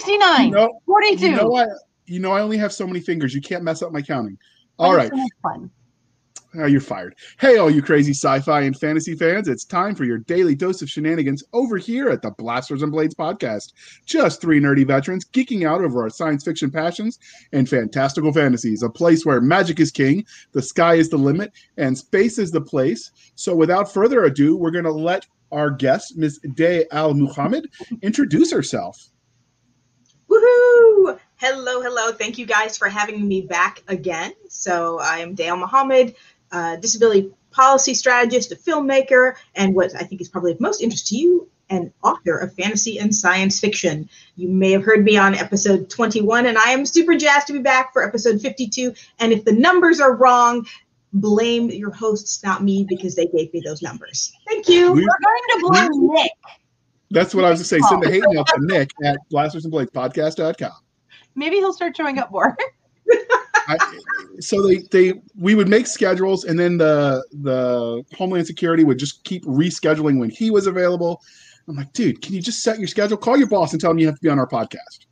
69, You know, 42. you know I, you know I only have so many fingers. You can't mess up my counting. All right. so fun. Oh, you're fired. Hey, all you crazy sci-fi and fantasy fans! It's time for your daily dose of shenanigans over here at the Blasters and Blades podcast. Just three nerdy veterans geeking out over our science fiction passions and fantastical fantasies. A place where magic is king, the sky is the limit, and space is the place. So, without further ado, we're going to let our guest, Miss Day Al Mohamed, introduce herself. Woohoo! Hello, hello. Thank you guys for having me back again. So, I am Day Al Mohamed, uh, disability policy strategist, a filmmaker, and what I think is probably of most interest to you, an author of fantasy and science fiction. You may have heard me on episode 21, and I am super jazzed to be back for episode 52. And if the numbers are wrong, blame your hosts, not me, because they gave me those numbers. Thank you. We- We're going to blame Nick. That's what I was going to say. Send the hate mail to Nick at Blasters and Blades podcast.com. Maybe he'll start showing up more. I, so they they we would make schedules and then the the homeland security would just keep rescheduling when he was available i'm like dude can you just set your schedule call your boss and tell him you have to be on our podcast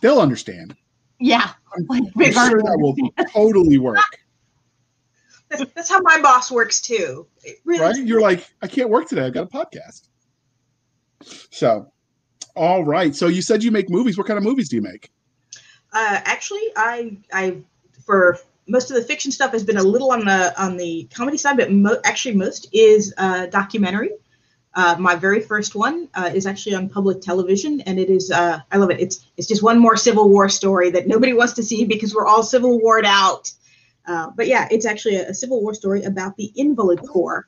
they'll understand yeah. i'm, Like I'm sure that will totally work That's, that's how my boss works too. Really right you're like i can't work today i've got a podcast so all right so you said you make movies what kind of movies do you make Uh, actually, I I for most of the fiction stuff has been a little on the on the comedy side, but mo- actually most is uh, documentary. Uh, my very first one uh, is actually on public television, and it is uh, I love it. It's it's just one more Civil War story that nobody wants to see because we're all Civil Warred out. Uh, but yeah, it's actually a, a Civil War story about the Invalid Corps.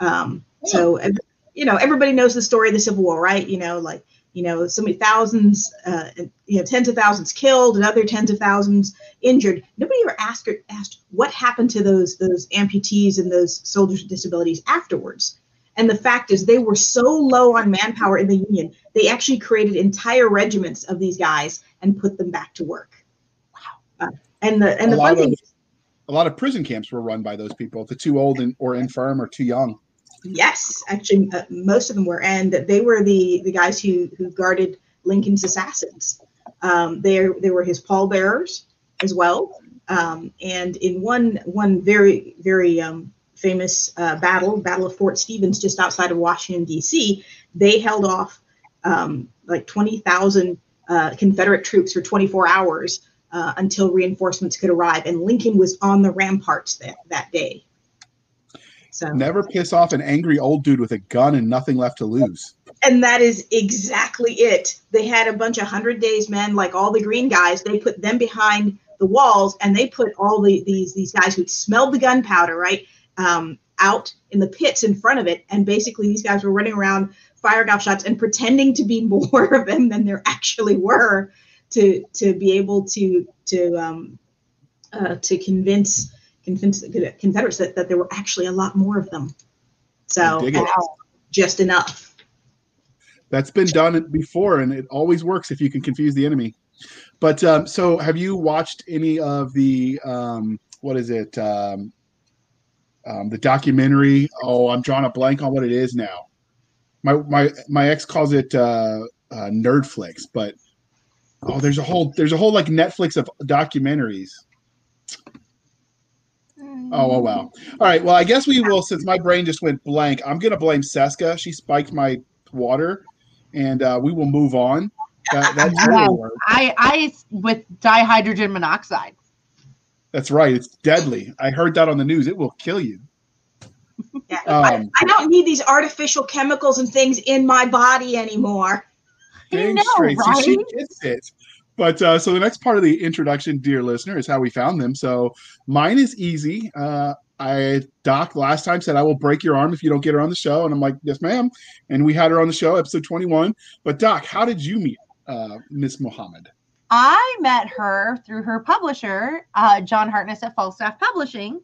Um, so ev- you know everybody knows the story of the Civil War, right? You know, like you know so many thousands uh, you know tens of thousands killed and other tens of thousands injured. Nobody ever asked asked what happened to those those amputees and those soldiers with disabilities afterwards. And the fact is they were so low on manpower in the union they actually created entire regiments of these guys and put them back to work. Wow. Uh, and the and A the fun thing of- a lot of prison camps were run by those people the too old and, or infirm or too young Yes, actually, uh, most of them were, and they were the the guys who who guarded Lincoln's assassins. Um, they they were his pallbearers as well. Um, and in one one very very um, famous uh, battle, Battle of Fort Stevens, just outside of Washington D.C., they held off um, like twenty thousand uh, Confederate troops for twenty four hours uh, until reinforcements could arrive, and Lincoln was on the ramparts that that day. So never piss off an angry old dude with a gun and nothing left to lose And that is exactly it. They had a bunch of hundred days men, like all the green guys. They put them behind the walls, and they put all the these these guys who smelled the gunpowder right um, out in the pits in front of it. And basically, these guys were running around firing off shots and pretending to be more of them than there actually were, to to be able to to um, uh, to convince Confederates that, that there were actually a lot more of them. So it. just enough. That's been done before, and it always works if you can confuse the enemy. But um, so, have you watched any of the um, what is it? Um, um, the documentary. Oh, I'm drawing a blank on what it is now. My my my ex calls it uh, uh, Nerdflix, but oh, there's a whole there's a whole like Netflix of documentaries. Oh, oh wow. All right. Well, I guess we will since my brain just went blank. I'm gonna blame Cisca. She spiked my water, and uh, we will move on. That, that Yeah. will. I I with dihydrogen monoxide. That's right. It's deadly. I heard that on the news. It will kill you. Yeah. I, Um, I don't need these artificial chemicals and things in my body anymore. I Dang know, straight. See, she gets it. But uh, so the next part of the introduction, dear listener, is how we found them. So mine is easy. Uh, I Doc last time said I will break your arm if you don't get her on the show, and I'm like, yes, ma'am. And we had her on the show, episode 21. But Doc, how did you meet uh, Miss Mohamed? I met her through her publisher, uh, John Hartness at Falstaff Publishing.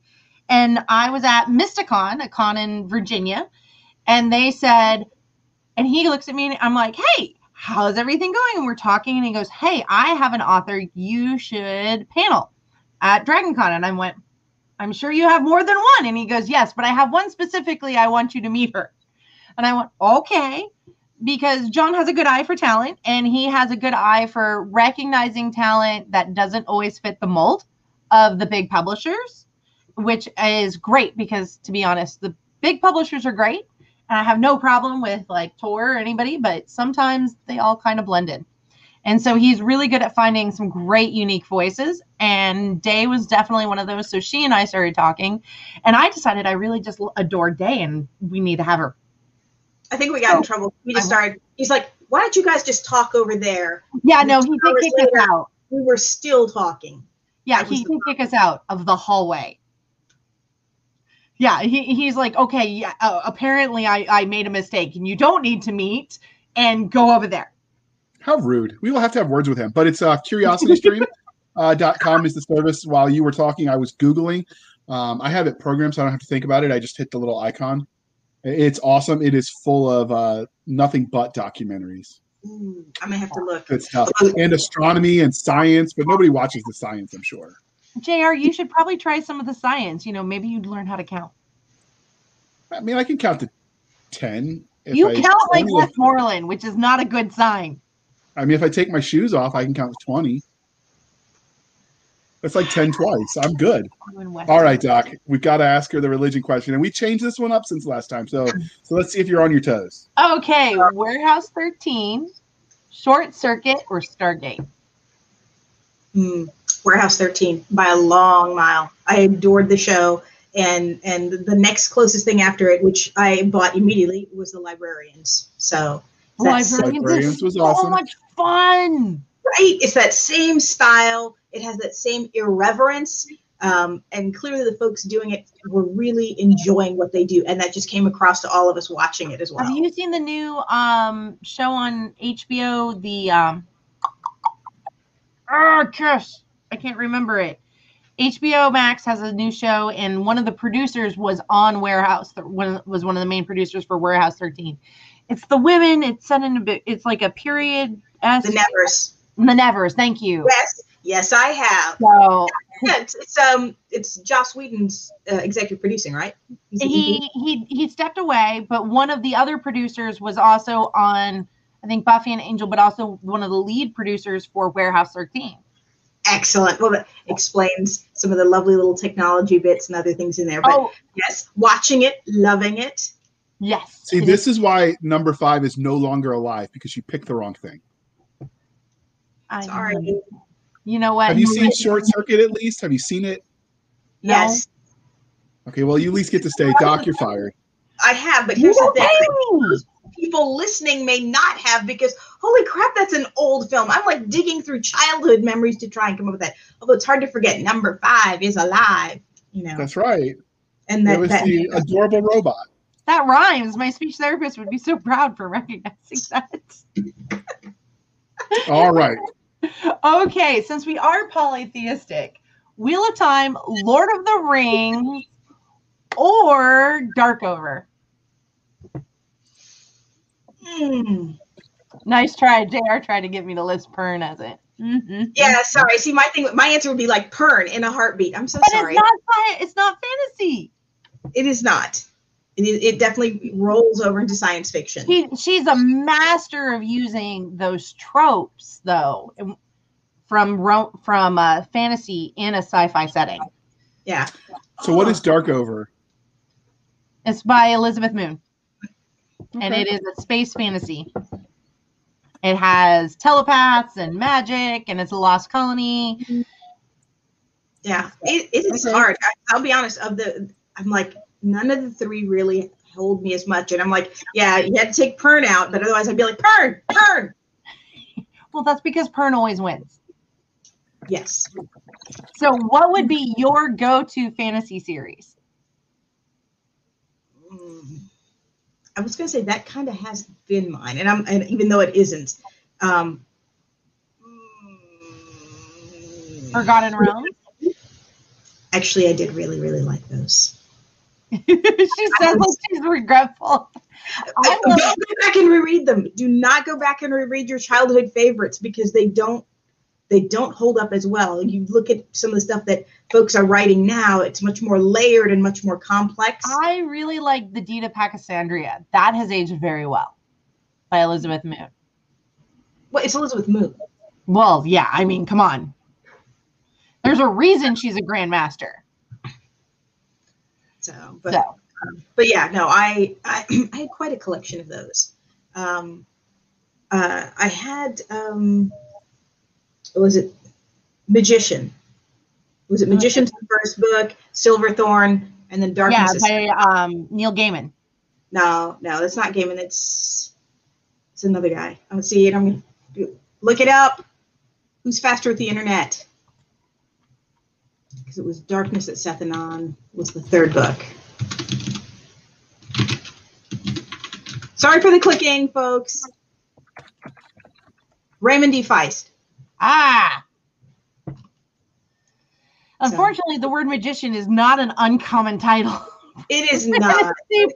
And I was at Mysticon, a con in Virginia. And they said, and he looks at me and I'm like, hey, how's everything going? And we're talking. And he goes, hey, I have an author you should panel at DragonCon. And I went, I'm sure you have more than one. And he goes, yes, but I have one specifically. I want you to meet her. And I went, okay. because John has a good eye for talent and he has a good eye for recognizing talent that doesn't always fit the mold of the big publishers, which is great because to be honest, the big publishers are great. And I have no problem with like Tor or anybody, but sometimes they all kind of blend in. And so he's really good at finding some great unique voices. And Day was definitely one of those. So she and I started talking, and I decided I really just adore Day and we need to have her. I think we got in trouble. We just started. He's like, "Why don't you guys just talk over there?" Yeah, no, he did kick us out. We were still talking. Yeah, That he did kick us out of the hallway. Yeah, he, he's like, okay, yeah, uh, apparently I, I made a mistake and you don't need to meet and go over there. How rude. We will have to have words with him. But it's uh, curiositystream. Uh, dot com is the service. While you were talking, I was Googling. Um, I have it programmed so I don't have to think about it. I just hit the little icon. It's awesome. It is full of uh, nothing but documentaries. Ooh, I may have to look. Good stuff. And astronomy and science, but nobody watches the science, I'm sure. JR, you should probably try some of the science. You know, maybe you'd learn how to count. I mean, I can count to 10. if you I- count like 20 Westmoreland, which is not a good sign. I mean, if I take my shoes off, I can count to 20. That's like 10 twice. I'm good. You and All right, Doc. We've got to ask her the religion question. And we changed this one up since last time. So so let's see if you're on your toes. Okay, Warehouse 13, Short Circuit, or Stargate? Hmm. Warehouse 13 by a long mile. I adored the show, and and the next closest thing after it, which I bought immediately, was the Librarians. So that's Librarians, Librarians was so awesome. much fun. right. It's that same style. It has that same irreverence. Um, and clearly, the folks doing it were really enjoying what they do, and that just came across to all of us watching it as well. Have you seen the new um show on HBO? The um oh gosh, I can't remember it. HBO Max has a new show, and one of the producers was on Warehouse. One was one of the main producers for Warehouse 13. It's the women. It's set in a bit. It's like a period. As the Nevers. the Nevers. Thank you. Yes, yes, I have. So Yeah, it's, it's um, it's Joss Whedon's uh, executive producing, right? He's he he he stepped away, but one of the other producers was also on. I think Buffy and Angel, but also one of the lead producers for Warehouse 13. Excellent. Well, that explains some of the lovely little technology bits and other things in there. But Oh yes, watching it, loving it. yes. See, this is why number five is no longer alive because you picked the wrong thing. I know. Sorry. You know what? Have you seen Short Circuit at least? Have you seen it? No. Yes, Okay, well, you at least get to stay. Doc, you're fired. I have. But You here's the thing: pay me. People listening may not have because holy crap, that's an old film. I'm like digging through childhood memories to try and come up with that. Although it's hard to forget, number five is alive. You know, That's right. and It that, was that the adorable robot. That rhymes. My speech therapist would be so proud for recognizing that. All right. Okay, since we are polytheistic, Wheel of Time, Lord of the Rings, or Darkover. Hmm. Nice try. JR tried to get me to list Pern as it. Mhm. Yeah, sorry. See, my thing, my answer would be like Pern in a heartbeat. I'm so But sorry. it's not sci- it's not fantasy. It is not. It, is, it definitely rolls over into science fiction. She, she's a master of using those tropes though from ro- from uh, fantasy in a sci-fi setting. yeah. So, what is Darkover? It's by Elizabeth Moon. And it is a space fantasy. It has telepaths and magic, and it's a lost colony. Yeah, it, it is Okay. hard. I, I'll be honest. Of the, I'm like none of the three really hold me as much, and I'm like, yeah, you had to take Pern out, but otherwise I'd be like Pern, Pern. Well, that's because Pern always wins. Yes. So, what would be your go-to fantasy series? Mm. I was gonna say that kind of has been mine, and I'm, and even though it isn't, um, mm, Forgotten Realms. actually, I did really, really like those. she says like she's regretful. I Don't go back and reread them. Do not go back and reread your childhood favorites because they don't they don't hold up as well. You look at some of the stuff that folks are writing now, it's much more layered and much more complex. I really like the Deed of Paksenarrion. That has aged very well. by Elizabeth Moon. Well, it's Elizabeth Moon. Well, yeah, I mean, come on. There's a reason she's a grandmaster. So, but So, but yeah, no, I I, I had quite a collection of those. Um, uh, I had um, was it Magician? Was it Magician's the first book? Silverthorn, and then yeah, Darkness. is- by um, Neil Gaiman. no, no, that's not Gaiman. It's it's another guy. I'm gonna see it. I'm gonna look it up. Who's faster with the internet? Because it was Darkness at Sethanon was the third book. Sorry for the clicking, folks. Raymond D. Feist. Ah. Unfortunately, the word magician is not an uncommon title. It is not. it,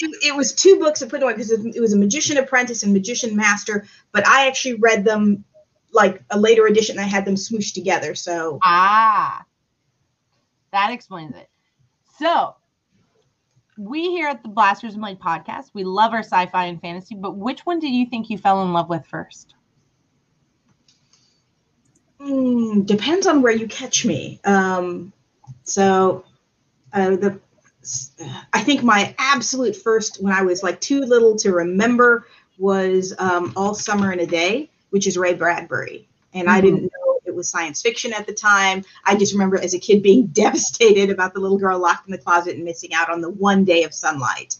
it was two books I put away because it, it was a magician apprentice and magician master, but I actually read them like a later edition. I had them smooshed together. So ah. That explains it. So, we here at the Blasters and Blade podcast, we love our sci-fi and fantasy, but which one did you think you fell in love with first? Mm, depends on where you catch me. Um, so uh, the I think my absolute first when I was like too little to remember was um, All Summer in a Day, which is Ray Bradbury, and I Mhm. didn't know it was science fiction at the time. I just remember as a kid being devastated about the little girl locked in the closet and missing out on the one day of sunlight.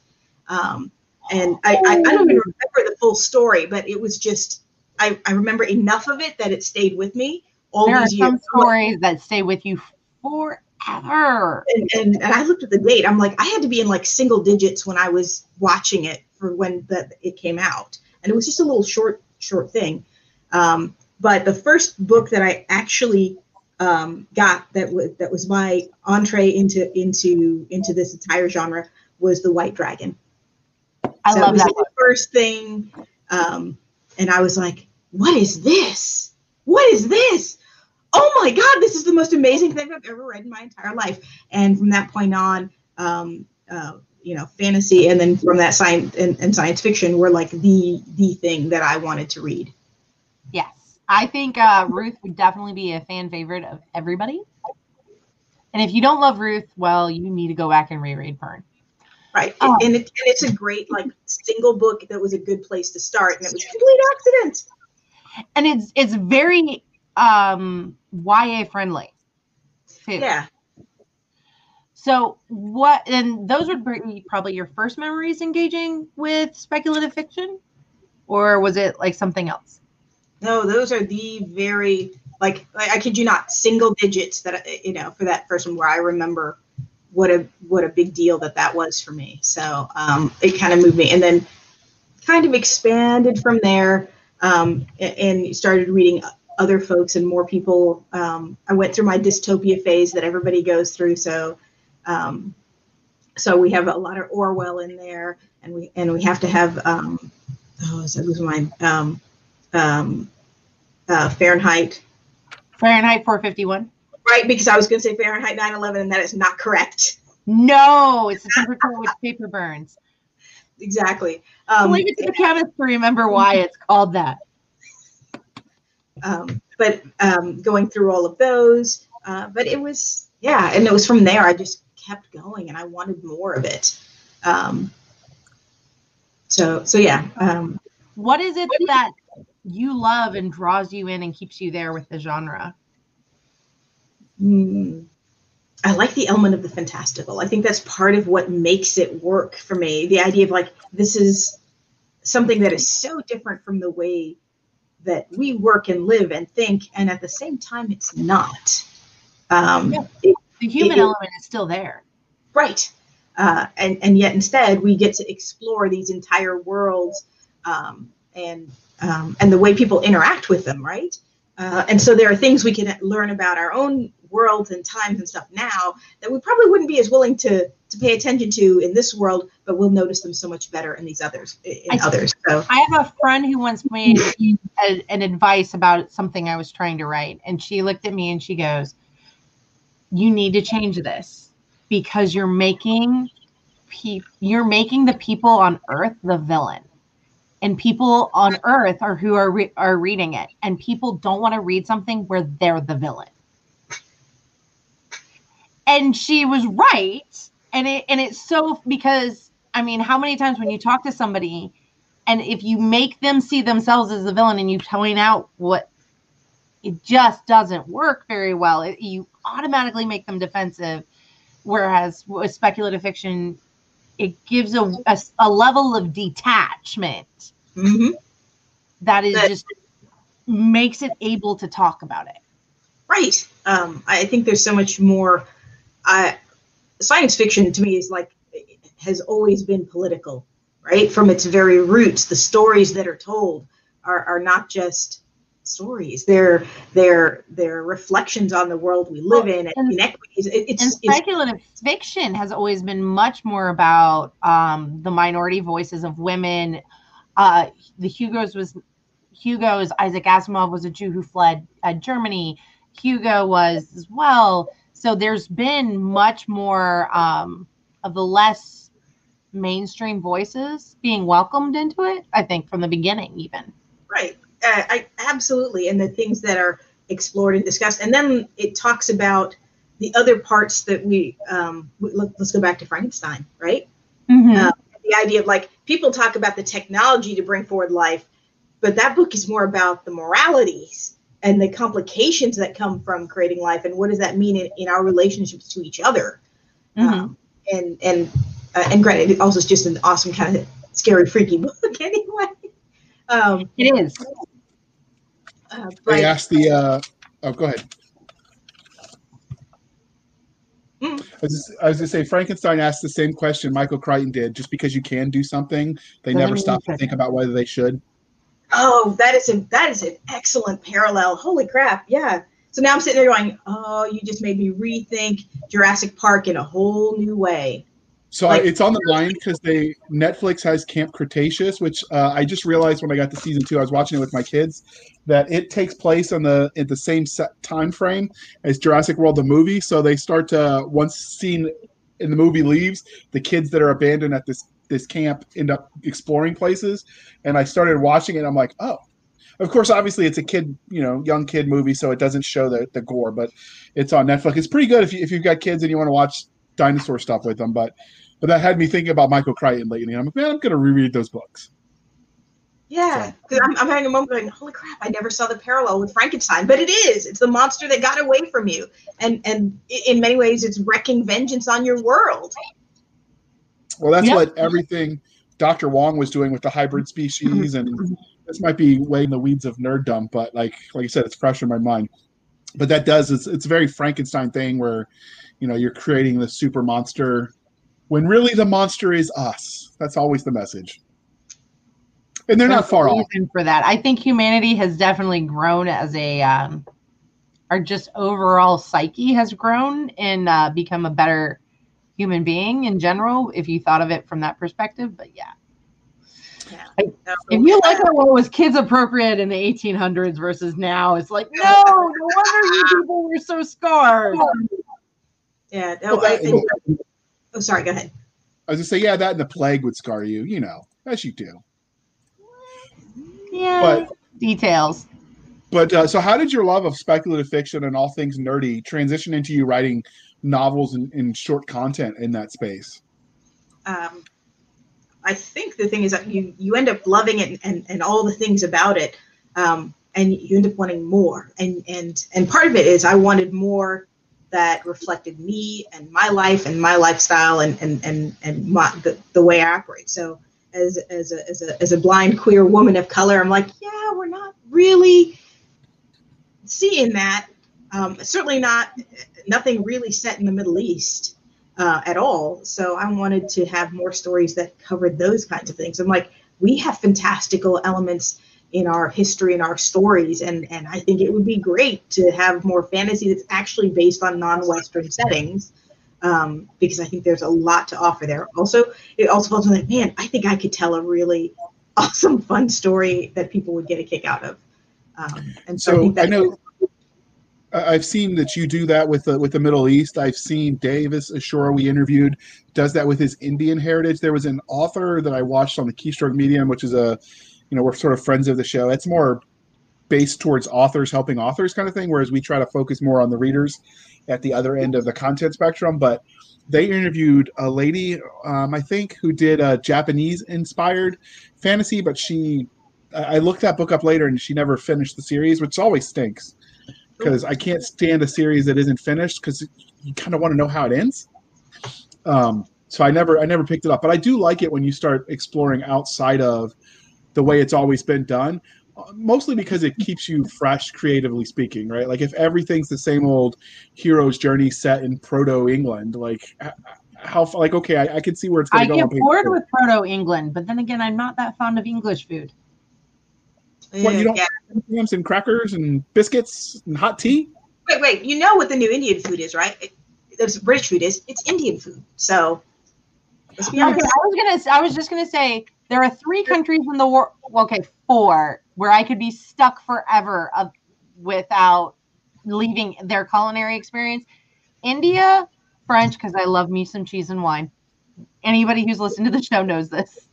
Um, and I, I, I don't even remember the full story, but it was just I, I remember enough of it that it stayed with me all there are some years. stories that stay with you forever. and, and and I looked at the date. I'm like, I had to be in like single digits when I was watching it for when the, it came out, and it was just a little short short thing. Um, but the first book that I actually um, got that was that was my entree into into into this entire genre was the White Dragon. I So it love was that. the first thing, um, and I was like, "What is this? What is this? Oh my God! This is the most amazing thing I've ever read in my entire life." And from that point on, um, uh, you know, fantasy, and then from that science and, and science fiction were like the the thing that I wanted to read. Yes. I think uh, Ruth would definitely be a fan favorite of everybody. And if you don't love Ruth, well, you need to go back and reread Pern. Right, Oh. and, it, and it's a great like single book that was a good place to start, and it was a complete accident. And it's it's very um YA friendly. Too. Yeah, So what and those would be probably your first memories engaging with speculative fiction? Or was it like something else? No, those are the very like I, I kid you not, single digits that you know for that first one where I remember what a what a big deal that that was for me. So um, it kind of moved me, and then kind of expanded from there, um, a- and started reading other folks and more people. Um, I went through my dystopia phase that everybody goes through. So um, so we have a lot of Orwell in there, and we and we have to have um, oh, is that losing my um, um, uh, Fahrenheit, Fahrenheit 451? right? Because I was going to say Fahrenheit 9/11, and that is not correct. No, it's the temperature at which paper burns. Exactly. Um, Leave it to the chemist to remember why it's called that. Um, but um, going through all of those, uh, but it was yeah, and it was from there I just kept going, and I wanted more of it. Um, so so yeah, um, What is it that you love and draws you in and keeps you there with the genre? Mm. I like the element of the fantastical. I think that's part of what makes it work for me. The idea of like this is something that is so different from the way that we work and live and think, and at the same time, it's not. Um, Yeah. it- The human It- element is still there. right, uh, and and yet instead we get to explore these entire worlds um, and um, and the way people interact with them, right? Uh, and so there are things we can learn about our own worlds and times and stuff now that we probably wouldn't be as willing to to pay attention to in this world, but we'll notice them so much better in these others in I others. So I have a friend who once made a, an advice about something I was trying to write, and she looked at me and she goes, "You need to change this because you're making pe- you're making the people on Earth the villain." and people on earth are who are re- are reading it and people don't want to read something where they're the villain and she was right and it and it's so because i mean how many times when you talk to somebody and if you make them see themselves as the villain and you point out what it just doesn't work very well it, you automatically make them defensive whereas with speculative fiction it gives a, a, a level of detachment Mhm. that is That- just makes it able to talk about it Right. Um, I think there's so much more. I science fiction to me is like has always been political, right? From its very roots, the stories that are told are, are not just stories. They're they're they're reflections on the world we live in and, and- inequities. It, it's, and it's speculative fiction has always been much more about um, the minority voices of women. Uh, the Hugo's was Hugo's Isaac Asimov was a Jew who fled uh, Germany. Hugo was as well. So there's been much more um, of the less mainstream voices being welcomed into it. I think from the beginning, even. Right. Uh, I absolutely, and the things that are explored and discussed, and then it talks about the other parts that we. Um, we- let, let's go back to Frankenstein, right? Uh, the idea of like people talk about the technology to bring forward life, but that book is more about the moralities and the complications that come from creating life, and what does that mean in, in our relationships to each other. Mhm. Um, and and uh, and granted, it also is just an awesome kind of scary, freaky book anyway. Um, It is. uh, They but- asked the. Uh, oh, go ahead. Mm. I was, just, I was going to say Frankenstein asked the same question Michael Crichton did. Just because you can do something, they never stop to think about whether they should. Oh, that is a that is an excellent parallel. Holy crap! Yeah. So now I'm sitting there going, "Oh, you just made me rethink Jurassic Park in a whole new way." So Like- it's on the line because they Netflix has Camp Cretaceous, which uh, I just realized when I got to season two. I was watching it with my kids that it takes place on the in the same set time frame as Jurassic World the movie. So they start to once scene in the movie leaves, the kids that are abandoned at this this camp end up exploring places. And I started watching it. I'm like, oh. Of course, obviously, it's a kid, you know, young kid movie, so it doesn't show the, the gore, but it's on Netflix. It's pretty good if, you, if you've got kids and you want to watch dinosaur stuff with them. But but that had me thinking about Michael Crichton lately. and I'm like, man, I'm going to reread those books. Yeah, because I'm, I'm having a moment going, "Holy crap! I never saw the parallel with Frankenstein." But it is. It's the monster that got away from you, and and in many ways, it's wrecking vengeance on your world. Well, that's Yep. what everything Dr. Wong was doing with the hybrid species, and this might be way in the weeds of nerddom, but like like I said, it's fresh in my mind. But that does it's it's a very Frankenstein thing where you know you're creating the super monster when really the monster is us. That's always the message. And they're not There's a far off. for that. I think humanity has definitely grown as a, um, our just overall psyche has grown and uh, become a better human being in general. If you thought of it from that perspective, but yeah, Yeah. if you look at what was kids appropriate in the 1800s versus now, it's like no, no wonder you people were so scarred. yeah, no, Well, I that- think. Oh, sorry. Go ahead. I was gonna say, yeah, that and the plague would scar you, you know, as you do. Yeah, But details. But uh, so, how did your love of speculative fiction and all things nerdy transition into you writing novels and, and short content in that space? um, I think the thing is that you you end up loving it and, and all the things about it, um, and you end up wanting more. And and and part of it is I wanted more that reflected me and my life and my lifestyle and and and and my, the the way I operate. So as as a as a as a blind queer woman of color, I'm like, yeah, we're not really seeing that. Um, certainly not nothing really set in the Middle East uh, at all. So I wanted to have more stories that covered those kinds of things. I'm like, we have fantastical elements in our history and our stories, and and I think it would be great to have more fantasy that's actually based on non-Western settings. Um, because I think there's a lot to offer there. Also, it also felt like, man, I think I could tell a really awesome, fun story that people would get a kick out of. Um, and so, I So think I know I- I've seen that you do that with the with the Middle East. I've seen Davis Ashura we interviewed does that with his Indian heritage. There was an author that I watched on the Keystroke Medium, which is a you know we're sort of friends of the show. It's more based towards authors helping authors kind of thing, whereas we try to focus more on the readers at the other end of the content spectrum. But they interviewed a lady, um, I think, who did a Japanese inspired fantasy, but she, I looked that book up later and she never finished the series, which always stinks because I can't stand a series that isn't finished because you kind of want to know how it ends. Um, so I never, I never picked it up, but I do like it when you start exploring outside of the way it's always been done mostly because it keeps you fresh creatively speaking right? Like if everything's the same old hero's journey set in proto england like how like okay i, I can see where it's going to go i get bored with proto england but then again i'm not that fond of english food what you don't yeah. and crackers and biscuits and hot tea wait wait you know what the new indian food is right it, it's british food is it's indian food so let's be honest. Okay, i was gonna i was just gonna say there are three countries in the world okay four where I could be stuck forever of, without leaving their culinary experience. India, French, because I love me some cheese and wine. Anybody who's listened to the show knows this.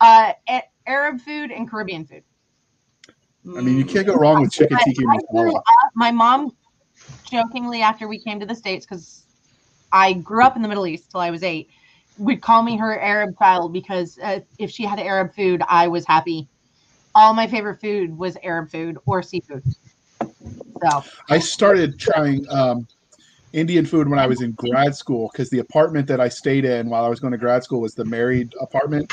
Uh, Arab food and Caribbean food. I mean, you can't go wrong with chicken tikka masala. My mom, jokingly, after we came to the states, because I grew up in the Middle East till I was eight, would call me her Arab child because uh, if she had Arab food, I was happy all my favorite food was Arab food or seafood. So I started trying um, Indian food when I was in grad school because the apartment that I stayed in while I was going to grad school was the married apartment.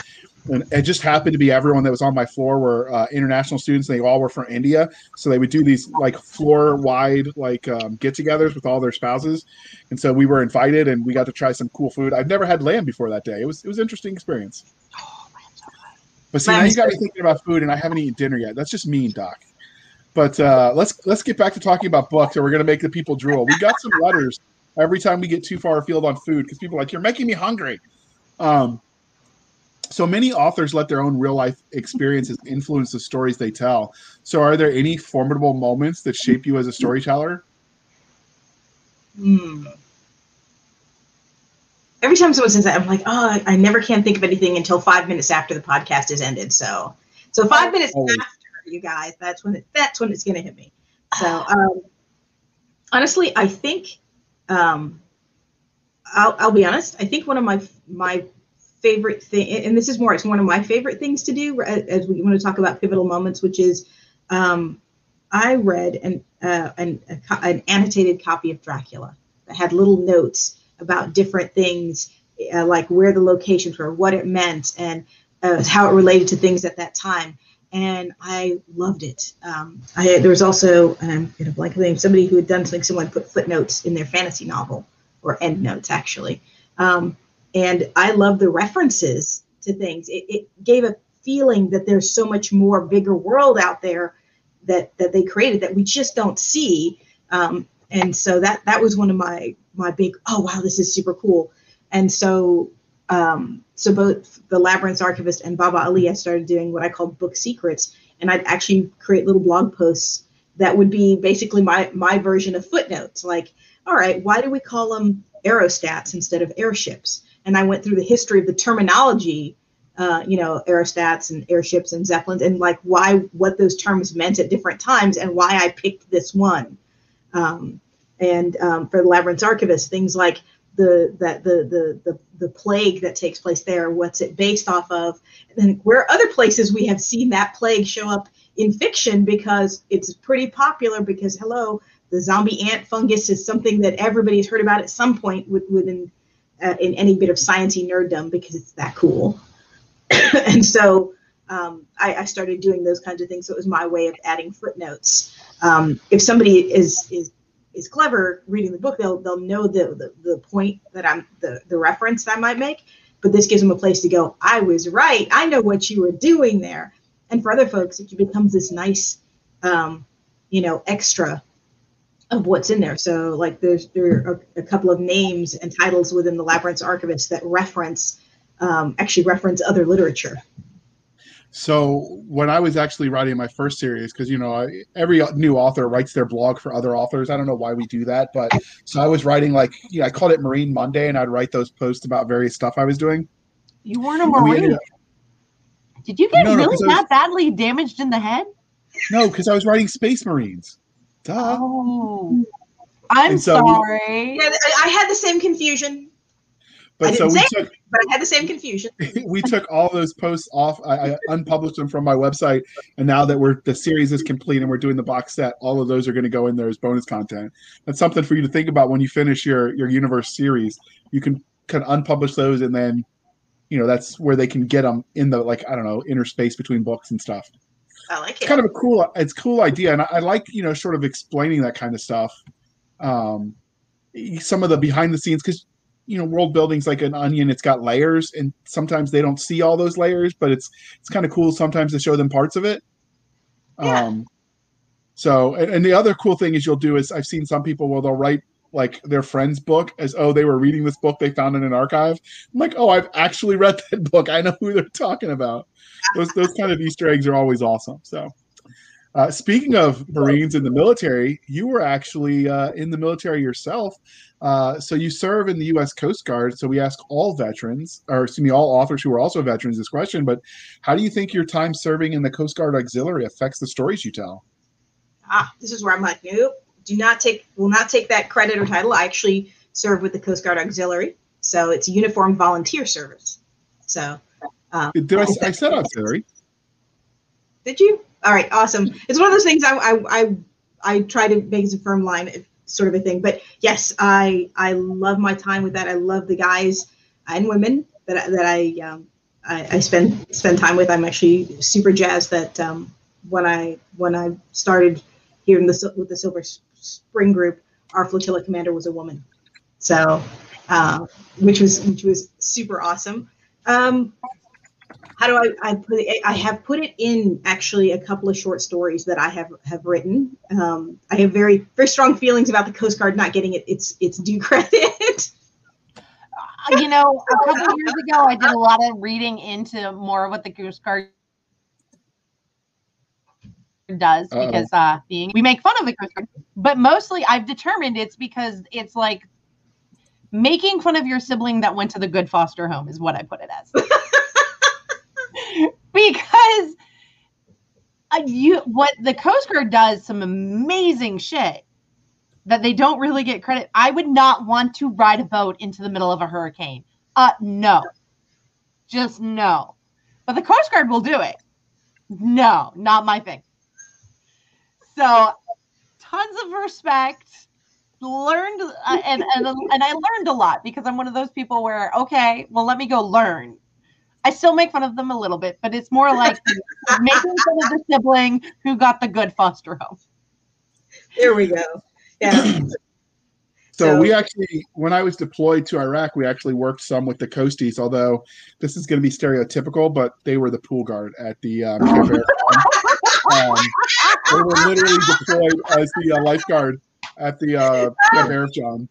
And it just happened to be everyone that was on my floor were uh, international students. and They all were from India, so they would do these like floor wide like um, get-togethers with all their spouses, and so we were invited and we got to try some cool food. I've never had lamb before that day. It was it was an interesting experience. But see, now you got me thinking about food, and I haven't eaten dinner yet. That's just mean, Doc. But uh, let's let's get back to talking about books, or we're gonna make the people drool. We got some letters every time we get too far afield on food because people are like, "You're making me hungry." Um, so many authors let their own real life experiences influence the stories they tell. So, are there any formidable moments that shape you as a storyteller? Hmm every time someone says that, I'm like, oh, I never can think of anything until five minutes after the podcast is ended. So, so five minutes oh. after you guys, that's when it, that's when it's gonna hit me. So, um, honestly, I think, um, I'll, I'll be honest. I think one of my my favorite thing, and this is more, it's one of my favorite things to do as we want to talk about pivotal moments, which is, um, I read an uh, an, a, an annotated copy of Dracula that had little notes about different things, uh, like where the locations were, what it meant, and uh, how it related to things at that time. And I loved it. Um, I, there was also, I'm going to blank name, somebody who had done something similar, put footnotes in their fantasy novel, or end notes actually. Um, and I love the references to things. It, it gave a feeling that there's so much more bigger world out there that that they created that we just don't see. Um, and so that that was one of my my big oh wow this is super cool and so um, so both the labyrinth archivist and baba ali i started doing what i called book secrets and i'd actually create little blog posts that would be basically my my version of footnotes like all right why do we call them aerostats instead of airships and i went through the history of the terminology uh, you know aerostats and airships and zeppelins and like why what those terms meant at different times and why i picked this one um, and um, for the Labyrinth Archivist, things like the that the, the the the plague that takes place there, what's it based off of, and then where other places we have seen that plague show up in fiction because it's pretty popular. Because hello, the zombie ant fungus is something that everybody's heard about at some point within uh, in any bit of sciencey nerddom because it's that cool. and so um, I, I, started doing those kinds of things. So it was my way of adding footnotes. Um, if somebody is is is clever reading the book, they'll they'll know the, the the point that I'm the the reference that I might make. But this gives them a place to go. I was right. I know what you were doing there. And for other folks, it becomes this nice, um, you know, extra of what's in there. So like there's there are a couple of names and titles within the Labyrinth Archivist that reference um, actually reference other literature. So when I was actually writing my first series, because you know I, every new author writes their blog for other authors. I don't know why we do that, but so I was writing like you know, I called it Marine Monday, and I'd write those posts about various stuff I was doing. You weren't a Marine. Did you get No, no, really 'cause I was- badly damaged in the head? No, because I was writing Space Marines. Duh. Oh, mm. I'm And so we- sorry. Yeah, I, I had the same confusion, I but so didn't we say took but I had the same confusion. we took all those posts off. I, I unpublished them from my website, and now that we're the series is complete and we're doing the box set, all of those are going to go in there as bonus content. That's something for you to think about when you finish your your universe series. You can kind of unpublish those, and then you know that's where they can get them in the like I don't know inner space between books and stuff. I like It's it. kind of a cool. It's a cool idea, and I, I like you know sort of explaining that kind of stuff. Um, some of the behind the scenes because you know world building's like an onion it's got layers and sometimes they don't see all those layers but it's it's kind of cool sometimes to show them parts of it Yeah. um so and, and the other cool thing is you'll do is i've seen some people where they'll write like their friend's book as oh they were reading this book they found in an archive i'm like oh i've actually read that book i know who they're talking about those those kind of easter eggs are always awesome so uh, speaking of Marines in the military, you were actually uh, in the military yourself. Uh, so you serve in the U.S. Coast Guard. So we ask all veterans, or excuse me, all authors who are also veterans, this question. But how do you think your time serving in the Coast Guard Auxiliary affects the stories you tell? ah, this is where I'm like, nope, do not take, will not take that credit or title. I actually serve with the Coast Guard Auxiliary, so it's a uniformed volunteer service. So, um, Did I, I said auxiliary? did you? All right, awesome. It's one of those things I I I, I try to make as a firm line, sort of a thing. But yes, I I love my time with that. I love the guys and women that I- that I um, I, I spend spend time with. I'm actually super jazzed that um, when I when I started here in the with the Silver Spring Group, our flotilla commander was a woman. So, uh, which was which was super awesome. Um, how do I, I put it? I have put it in actually a couple of short stories that I have have written. Um, I have very very strong feelings about the Coast Guard not getting it its its due credit. Uh, you know, a couple years ago, I did a lot of reading into more of what the Coast Guard does Uh-oh. because uh, being we make fun of the Coast Guard, but mostly I've determined it's because it's like making fun of your sibling that went to the good foster home is what I put it as. because uh, you what the Coast Guard does some amazing shit that they don't really get credit. I would not want to ride a boat into the middle of a hurricane. Uh no. Just no. But the Coast Guard will do it. No, not my thing. So tons of respect. Learned uh, and and and I learned a lot because I'm one of those people where okay, well let me go learn. I still make fun of them a little bit, but it's more like making fun of the sibling who got the good foster home. there we go. Yeah. So, So- we actually, when I was deployed to Iraq, we actually worked some with the Coasties. Although this is going to be stereotypical, but they were the pool guard at the um, Camp Air Farm. um, they were literally deployed as the uh, lifeguard at the uh, Camp John.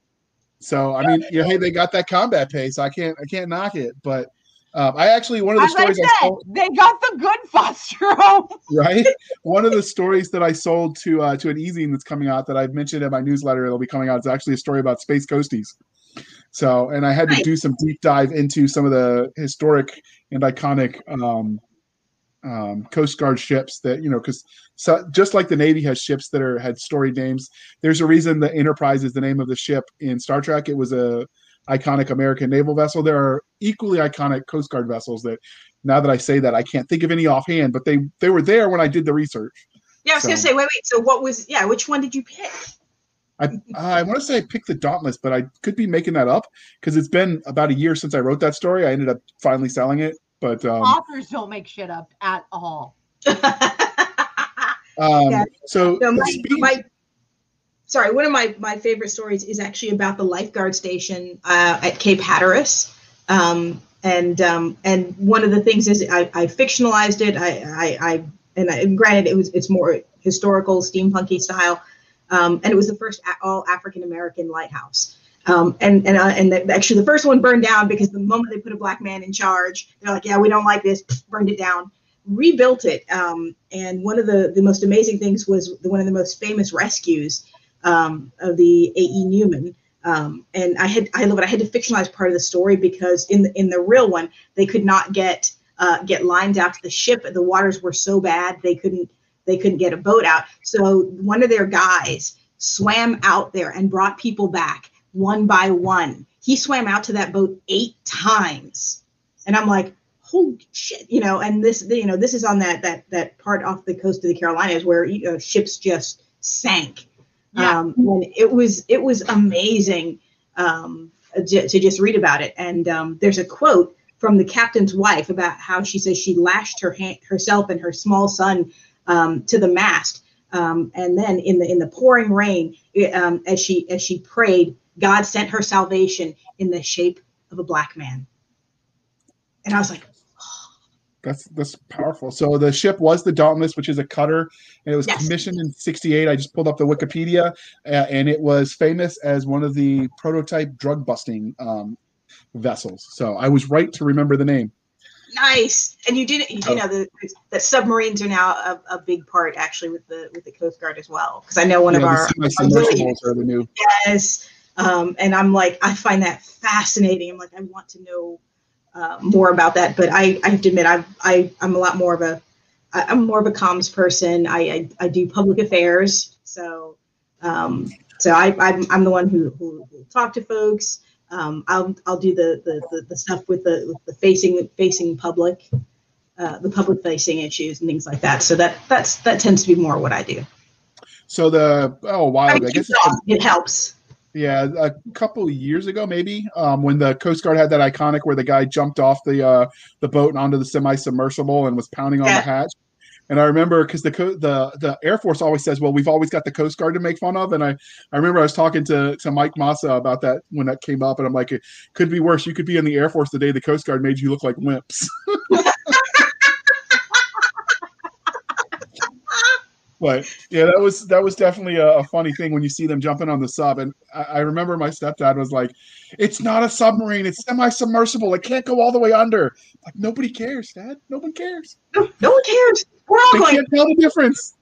So I mean, you know, hey, they got that combat pay, so I can't, I can't knock it. But um, I actually one of the As stories I, said, sold, they got the good foster home. right? One of the stories that I sold to uh, to an easing that's coming out that I've mentioned in my newsletter that'll be coming out. It's actually a story about space coasties. So, and I had to do some deep dive into some of the historic and iconic um, um, Coast Guard ships that you know, because so, just like the Navy has ships that are had storied names, there's a reason the Enterprise is the name of the ship in Star Trek. It was a iconic American naval vessel. There are equally iconic Coast Guard vessels that now that I say that I can't think of any offhand, but they they were there when I did the research. Yeah, I was gonna say, wait, wait. So what was? Yeah, which one did you pick? I I want to say I picked the Dauntless, but I could be making that up because it's been about a year since I wrote that story. I ended up finally selling it, but um, Authors don't make shit up at all. um Yeah. so No, my, speaking- my sorry, one of my my favorite stories is actually about the lifeguard station uh, at Cape Hatteras. Um, and um, and one of the things is I, I fictionalized it. I I, I and I, granted it was it's more historical steampunky style, um, and it was the first all African American lighthouse. Um, and and uh, and the, actually the first one burned down because the moment they put a black man in charge, they're like, yeah, we don't like this, burned it down rebuilt it. Um, and one of the, the most amazing things was the, one of the most famous rescues um, of the A.E. Newman. Um, and I had I love it. I had to fictionalize part of the story because in the in the real one they could not get uh, get lined out to the ship. The waters were so bad they couldn't they couldn't get a boat out. So one of their guys swam out there and brought people back one by one. He swam out to that boat eight times, and I'm like, holy shit, you know. And this, you know, this is on that that that part off the coast of the Carolinas where uh, ships just sank. Yeah. Um, and it was it was amazing um, to, to just read about it. And um, there's a quote from the captain's wife about how she says she lashed her hand, herself and her small son um, to the mast. Um, and then in the in the pouring rain, it, um, as she as she prayed, God sent her salvation in the shape of a black man. And I was like, That's that's powerful. So the ship was the Dauntless, which is a cutter, and it was Yes. commissioned in '68. I just pulled up the Wikipedia, uh, and it was famous as one of the prototype drug busting um, vessels. So I was right to remember the name. nice. And you did you do Oh. know the, that submarines are now a, a big part actually with the with the Coast Guard as well. Because I know one Yeah, of our the semi-submersibles are the new. Yes. Um, and I'm like, I find that fascinating. I'm like, I want to know uh, more about that. But I, I have to admit, I, I, I'm a lot more of a, I, I'm more of a comms person. I, I, I do public affairs. So, um, so I, I'm, I'm the one who, who will talk to folks. Um, I'll, I'll do the, the, the, the stuff with the, with the facing, facing public, uh, the public facing issues and things like that. So that, that's, that tends to be more what I do. So the oh, while I I guess it helps. Yeah, a couple of years ago, maybe um, when the Coast Guard had that iconic where the guy jumped off the uh, the boat and onto the semi-submersible and was pounding on Yeah. the hatch. And I remember because the the the Air Force always says, "Well, we've always got the Coast Guard to make fun of." And I I remember I was talking to to Mike Massa about that when that came up, and I'm like, it could be worse. You could be in the Air Force the day the Coast Guard made you look like wimps. But yeah, that was that was definitely a, a funny thing when you see them jumping on the sub. And I, I remember my stepdad was like, "It's not a submarine; it's semi-submersible. It can't go all the way under." Like nobody cares, Dad. Nobody cares. No, no one cares. We're all They going. can't tell the difference.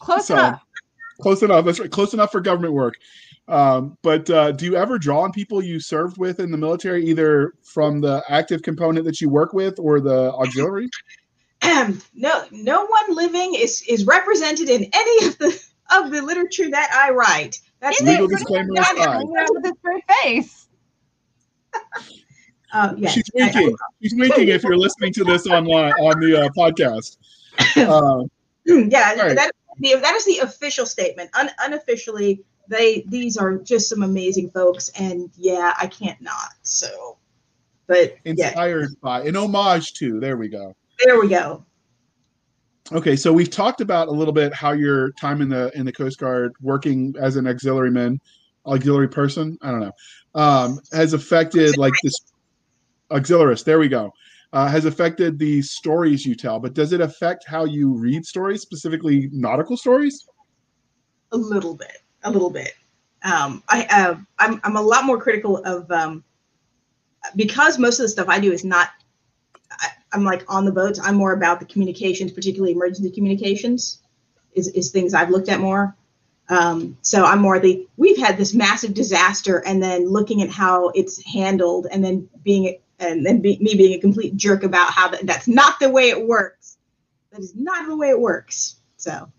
Close So- enough. Close enough. That's right. Close enough for government work. Um, but uh, do you ever draw on people you served with in the military, either from the active component that you work with or the auxiliary? no, no one living is is represented in any of the of the literature that I write. That's Is it. Legal disclaimer Yeah, aside. with a straight face. Uh, yes. She's winking. She's winking if you're listening to this online on the uh, podcast. Uh, yeah, Right. that the, that is the official statement. Un, unofficially, they these are just some amazing folks, and yeah, I can't not. So, but yeah, inspired by, an homage to. There we go. There we go. Okay, so we've talked about a little bit how your time in the in the Coast Guard, working as an auxiliary man, auxiliary person, I don't know, um, has affected like this auxiliarist. There we go. Uh, has affected the stories you tell, but does it affect how you read stories, specifically nautical stories? a little bit a little bit um i uh, i'm i'm a lot more critical of um because most of the stuff i do is not i'm like on the boats i'm more about the communications particularly emergency communications is, is things i've looked at more um so i'm more the we've had this massive disaster and then looking at how it's handled and then being and then be, me being a complete jerk about how that, that's not the way it works that is not the way it works so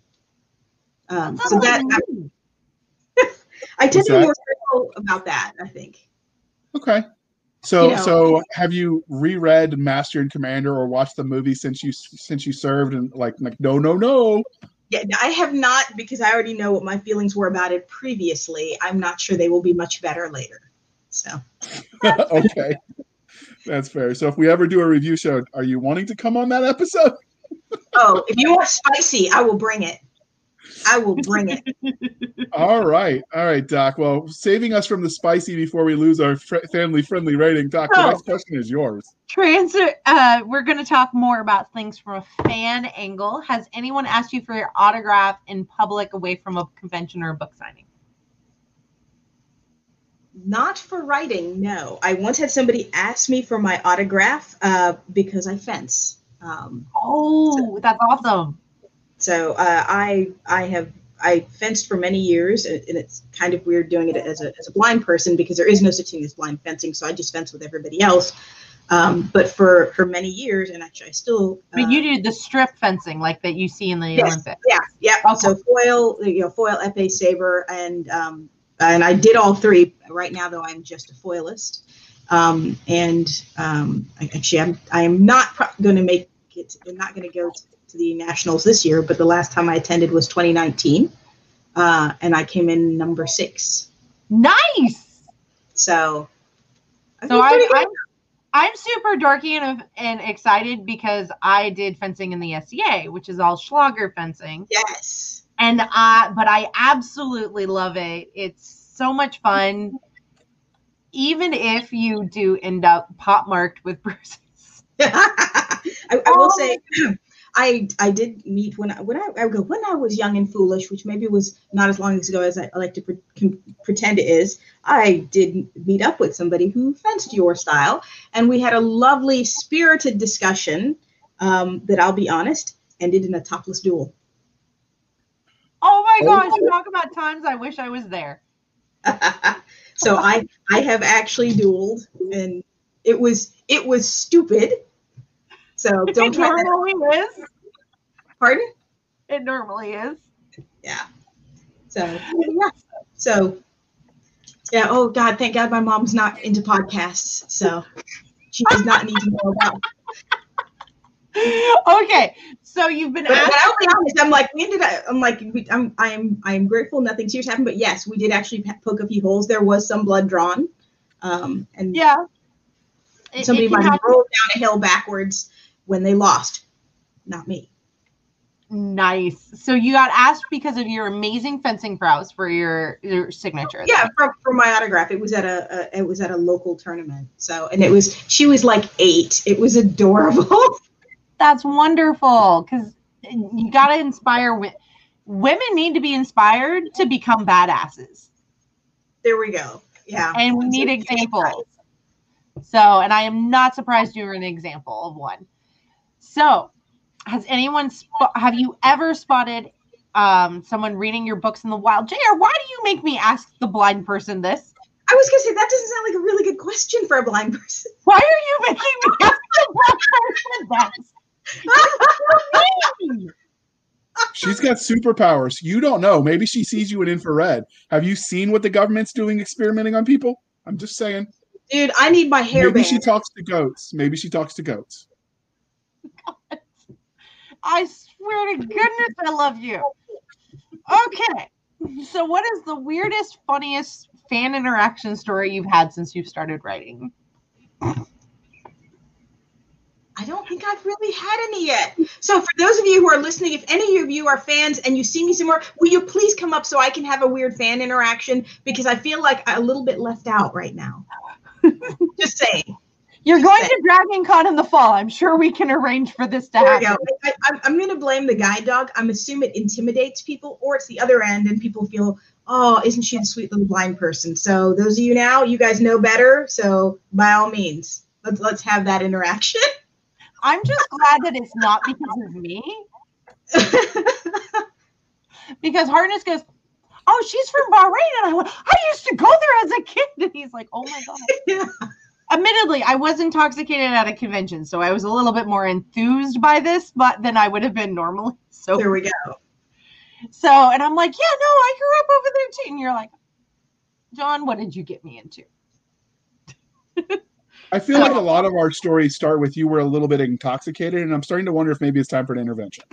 um, so that I tend to be more critical about that. I think. Okay. So You know- so have you reread Master and Commander or watched the movie since you since you served and like like no no no Yeah, I have not because I already know what my feelings were about it previously. I'm not sure they will be much better later. So okay. That's fair. So if we ever do a review show, are you wanting to come on that episode? oh, if you want spicy, I will bring it. I will bring it. All right. All right, Doc. Well, saving us from the spicy before we lose our fr- family friendly rating, Doc, the Oh. next question is yours. Transit, Uh, we're going to talk more about things from a fan angle. Has anyone asked you for your autograph in public, away from a convention or a book signing? Not for writing, no. I once had somebody ask me for my autograph uh, because I fence. Um, Oh, that's awesome. So uh, I I have I fenced for many years, and it's kind of weird doing it as a, as a blind person because there is no such thing as blind fencing. So I just fence with everybody else. Um, but for for many years, and actually I still. But uh, you do the strip fencing like that you see in the Yes. Olympics. Yeah, yeah. Okay. So foil, you know, foil, epee, saber, and um, and I did all three. Right now, though, I'm just a foilist. Um, and um, actually, I'm I am not pro- going to make it. I'm not going to go to, to the nationals this year. But the last time I attended was 2019, uh, and I came in number six. Nice. So. I so I, I'm, I'm super dorky and and excited because I did fencing in the SCA, which is all Schlager fencing. yes. and I but I absolutely love it. It's so much fun. Even if you do end up pot marked with bruises. I, I will Oh. say, I I did meet when I when I, I go when I was young and foolish, which maybe was not as long ago as I, I like to pre- com- pretend it is. I did meet up with somebody who fenced your style, and we had a lovely spirited discussion. Um, that I'll be honest, ended in a topless duel. Oh my Oh. gosh, talk about times I wish I was there. so I I have actually dueled, and it was it was stupid. So don't it try that. normally is. Pardon? It normally is. yeah. So yeah. So yeah. Oh God, thank God my mom's not into podcasts, so she does not need to know about. Okay, so you've been But, but. I'll be honest. I'm like we ended up. I'm like we, I'm I am I am grateful nothing serious happened. But yes, we did actually poke a few holes. There was some blood drawn, um, and Yeah. Somebody might have rolled down a hill backwards when they lost. Not me. Nice. So you got asked because of your amazing fencing prowess for your your signature. Yeah, for, for my autograph, it was at a, a it was at a local tournament. So and it was she was like eight. It was adorable. That's wonderful because you got to inspire wi- women need to be inspired to become badasses there we go. Yeah. and we need examples so and i am not surprised you're an example of one so has anyone sp- have you ever spotted um, someone reading your books in the wild jr why do you make me ask the blind person this I was gonna say that doesn't sound like a really good question for a blind person. why are you making me ask the blind person this She's got superpowers. You don't know. Maybe she sees you in infrared. Have you seen what the government's doing experimenting on people? I'm just saying. Dude, I need my hair Maybe band. she talks to goats. Maybe she talks to goats. I swear to goodness, I love you. Okay. So, what is the weirdest, funniest fan interaction story you've had since you've started writing? I don't think I've really had any yet. So for those of you who are listening, if any of you are fans and you see me somewhere, will you please come up so I can have a weird fan interaction? Because I feel like I'm a little bit left out right now. Just saying. You're going to Dragon Con in the fall. I'm sure we can arrange for this to There we happen. go. I, I'm going to blame the guide dog. I'm assuming it intimidates people, or it's the other end, and people feel, oh, isn't she the sweet little blind person? So those of you now, you guys know better. So by all means, let's let's have that interaction. I'm just glad that it's not because of me. Because Hartness goes, Oh, she's from Bahrain. And I went, I used to go there as a kid. And he's like, Oh my God. Yeah. Admittedly, I was intoxicated at a convention, so I was a little bit more enthused by this, but than I would have been normally. So, there we go. so, and I'm like, yeah, no, I grew up over there too. And you're like, John, what did you get me into? I feel like a lot of our stories start with you were a little bit intoxicated, and I'm starting to wonder if maybe it's time for an intervention.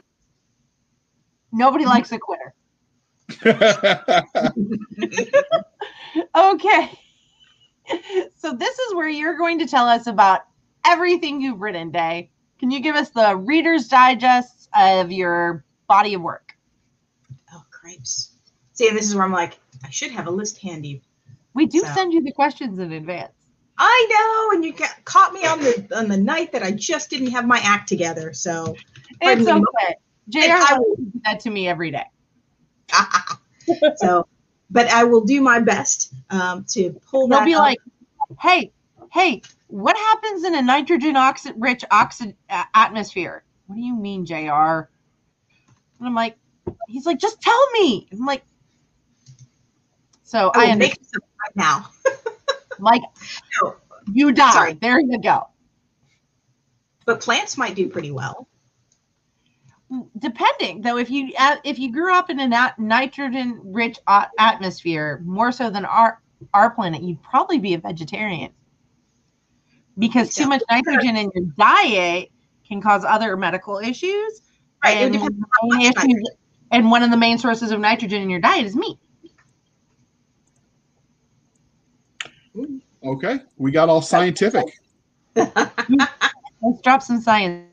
Nobody likes a quitter. Okay. So this is where you're going to tell us about everything you've written, Day. Can you give us the Reader's Digest of your body of work? Oh, cripes. See, this is where I'm like, I should have a list handy. We do So- send you the questions in advance. I know, and you got, caught me on the on the night that I just didn't have my act together. So, It's okay. JR And I will do that to me every day. so, but I will do my best um, to pull that. They'll be up. like, hey, hey, what happens in a nitrogen oxi- rich oxi- uh, atmosphere? What do you mean, JR? And I'm like, he's like, just tell me. I'm like, so I I am right now. like, No. you die. Sorry. There you go. but plants might do pretty well. Depending though, if you uh, if you grew up in a nat- nitrogen rich atmosphere more so than our our planet, you'd probably be a vegetarian because too much nitrogen in your diet can cause other medical issues. Right. And, issues, and one of the main sources of nitrogen in your diet is meat. Okay, we got all scientific. Let's drop some science.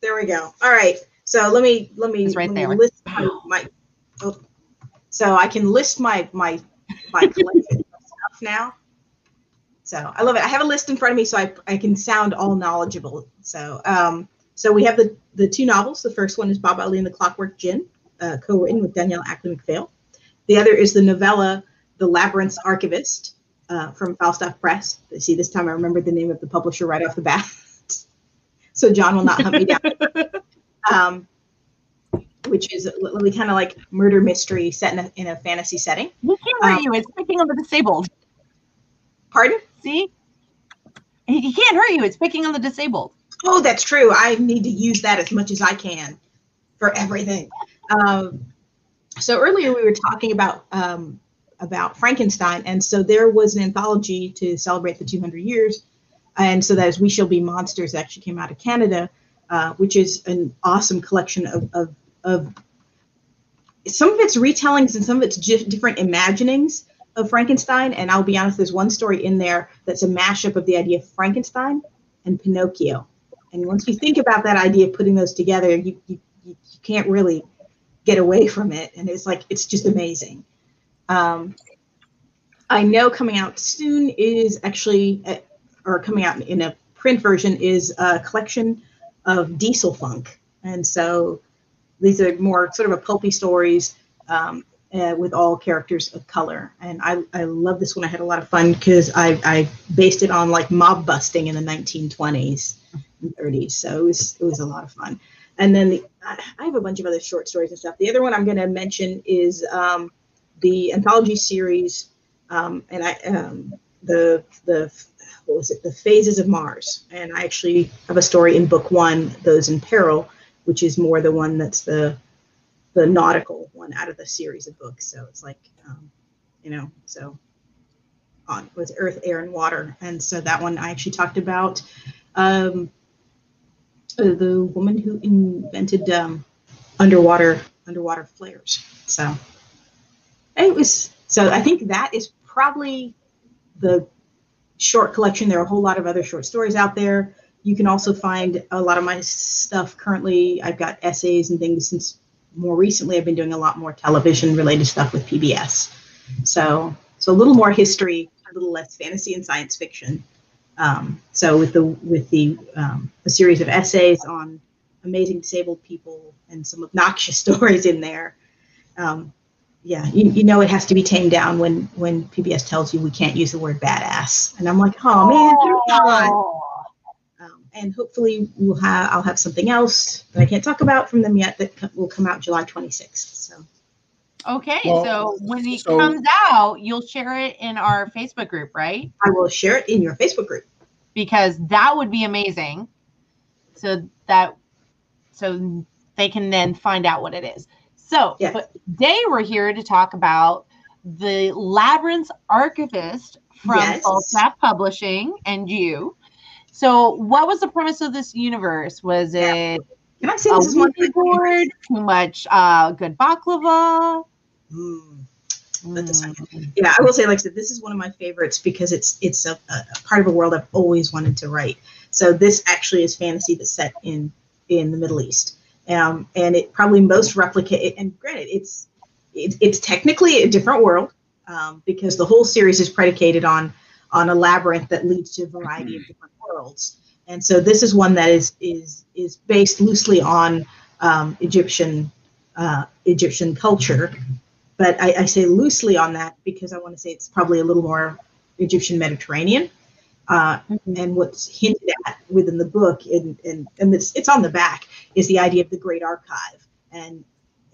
There we go. All right. So let me let me, right let me list my, my oh, so I can list my my my collection of stuff now. So I love it. I have a list in front of me so I, I can sound all knowledgeable. So um so we have the the two novels. The first one is Baba Ali and the Clockwork Djinn, uh, co-written with Danielle Ackley McPhail. The other is the novella The Labyrinth's Archivist uh, from Falstaff Press. See, this time I remembered the name of the publisher right off the bat. so John will not hunt me down. Um, which is really kind of like murder mystery set in a, in a fantasy setting. We can't hurt um, you. It's picking on the disabled. Pardon? See? He can't hurt you. It's picking on the disabled. Oh, that's true. I need to use that as much as I can for everything. Um, so earlier we were talking about um, about Frankenstein, and so there was an anthology to celebrate the 200 years, and so that is We Shall Be Monsters that actually came out of Canada, uh, which is an awesome collection of, of, of some of its retellings and some of its different imaginings of Frankenstein. And I'll be honest, there's one story in there that's a mashup of the idea of Frankenstein and Pinocchio. And once you think about that idea of putting those together, you, you, you can't really get away from it. And it's like, it's just amazing. Um, I know coming out soon is actually, uh, or coming out in a print version, is a collection of Diesel Funk. And so these are more sort of a pulpy stories um, uh, with all characters of color. And I, I love this one. I had a lot of fun because I, I based it on like mob busting in the 1920s and 30s. So it was, it was a lot of fun. And then the, I have a bunch of other short stories and stuff. The other one I'm going to mention is um, the anthology series, um, and I um, the the what was it? The Phases of Mars, and I actually have a story in book one, Those in Peril, which is more the one that's the the nautical one out of the series of books. So it's like, um, you know, so on with Earth, Air, and Water, and so that one I actually talked about. Um, uh, the woman who invented um, underwater underwater flares. So it was so I think that is probably the short collection. There are a whole lot of other short stories out there. You can also find a lot of my stuff currently. I've got essays and things since more recently I've been doing a lot more television related stuff with PBS. So so a little more history, a little less fantasy and science fiction. Um, so with the with the um, a series of essays on amazing disabled people and some obnoxious stories in there. Um, yeah, you, you know it has to be tamed down when when PBS tells you we can't use the word badass, and I'm like, oh man, oh. Um, and hopefully we'll have I'll have something else that I can't talk about from them yet that will come out July 26th. So. Okay, well, so when it so, comes out, you'll share it in our Facebook group, right? I will share it in your Facebook group because that would be amazing. So that so they can then find out what it is. So yeah. but today we're here to talk about the Labyrinth Archivist from yes. Falstaff Publishing and you. So what was the premise of this universe? Was yeah. it Can I say this board? Too much uh, good baklava? Mm. Mm. Yeah, I will say, like I said, this is one of my favorites because it's it's a, a, part of a world I've always wanted to write. So this actually is fantasy that's set in in the Middle East um, and it probably most replicate. And granted, it's it, it's technically a different world um, because the whole series is predicated on on a labyrinth that leads to a variety of different worlds. And so this is one that is is is based loosely on um, Egyptian uh, Egyptian culture, but I, I, say loosely on that because I want to say it's probably a little more Egyptian Mediterranean. Uh, mm-hmm. And what's hinted at within the book, and, and, and it's, it's on the back, is the idea of the Great Archive. And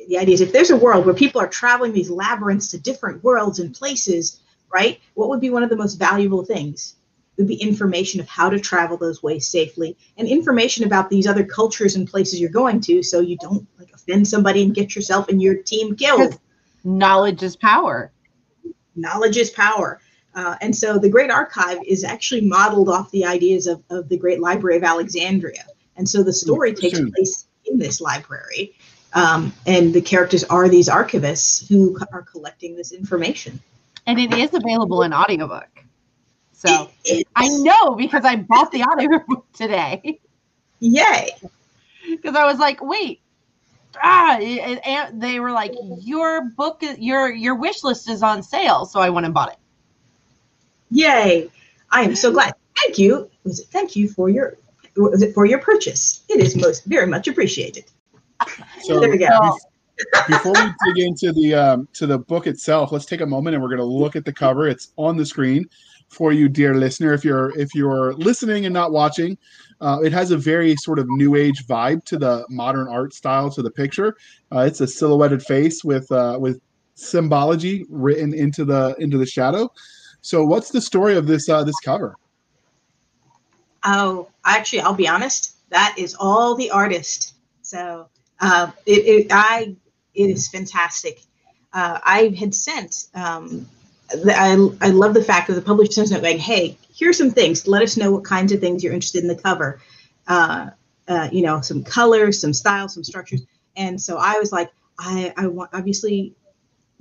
the idea is if there's a world where people are traveling these labyrinths to different worlds and places, right? What would be one of the most valuable things? would be information of how to travel those ways safely and information about these other cultures and places you're going to so you don't like offend somebody and get yourself and your team killed knowledge is power knowledge is power uh, and so the great archive is actually modeled off the ideas of, of the great library of alexandria and so the story takes place in this library um, and the characters are these archivists who are collecting this information and it is available in audiobook so I know because I bought the audiobook today. Yay. Because I was like, wait, ah, and they were like, your book, your your wish list is on sale, so I went and bought it. Yay! I am so glad. Thank you. Was it thank you for your was it for your purchase? It is most very much appreciated. So there we go. Before we dig into the um, to the book itself, let's take a moment and we're going to look at the cover. It's on the screen for you, dear listener. If you're if you're listening and not watching, uh, it has a very sort of new age vibe to the modern art style to the picture. Uh, it's a silhouetted face with uh, with symbology written into the into the shadow. So, what's the story of this uh, this cover? Oh, actually, I'll be honest. That is all the artist. So, uh, it, it I it is fantastic. Uh, I had sent um, I, I love the fact that the publisher sends note like, hey, here's some things. Let us know what kinds of things you're interested in the cover. Uh, uh, you know, some colors, some styles, some structures. And so I was like, I, I want obviously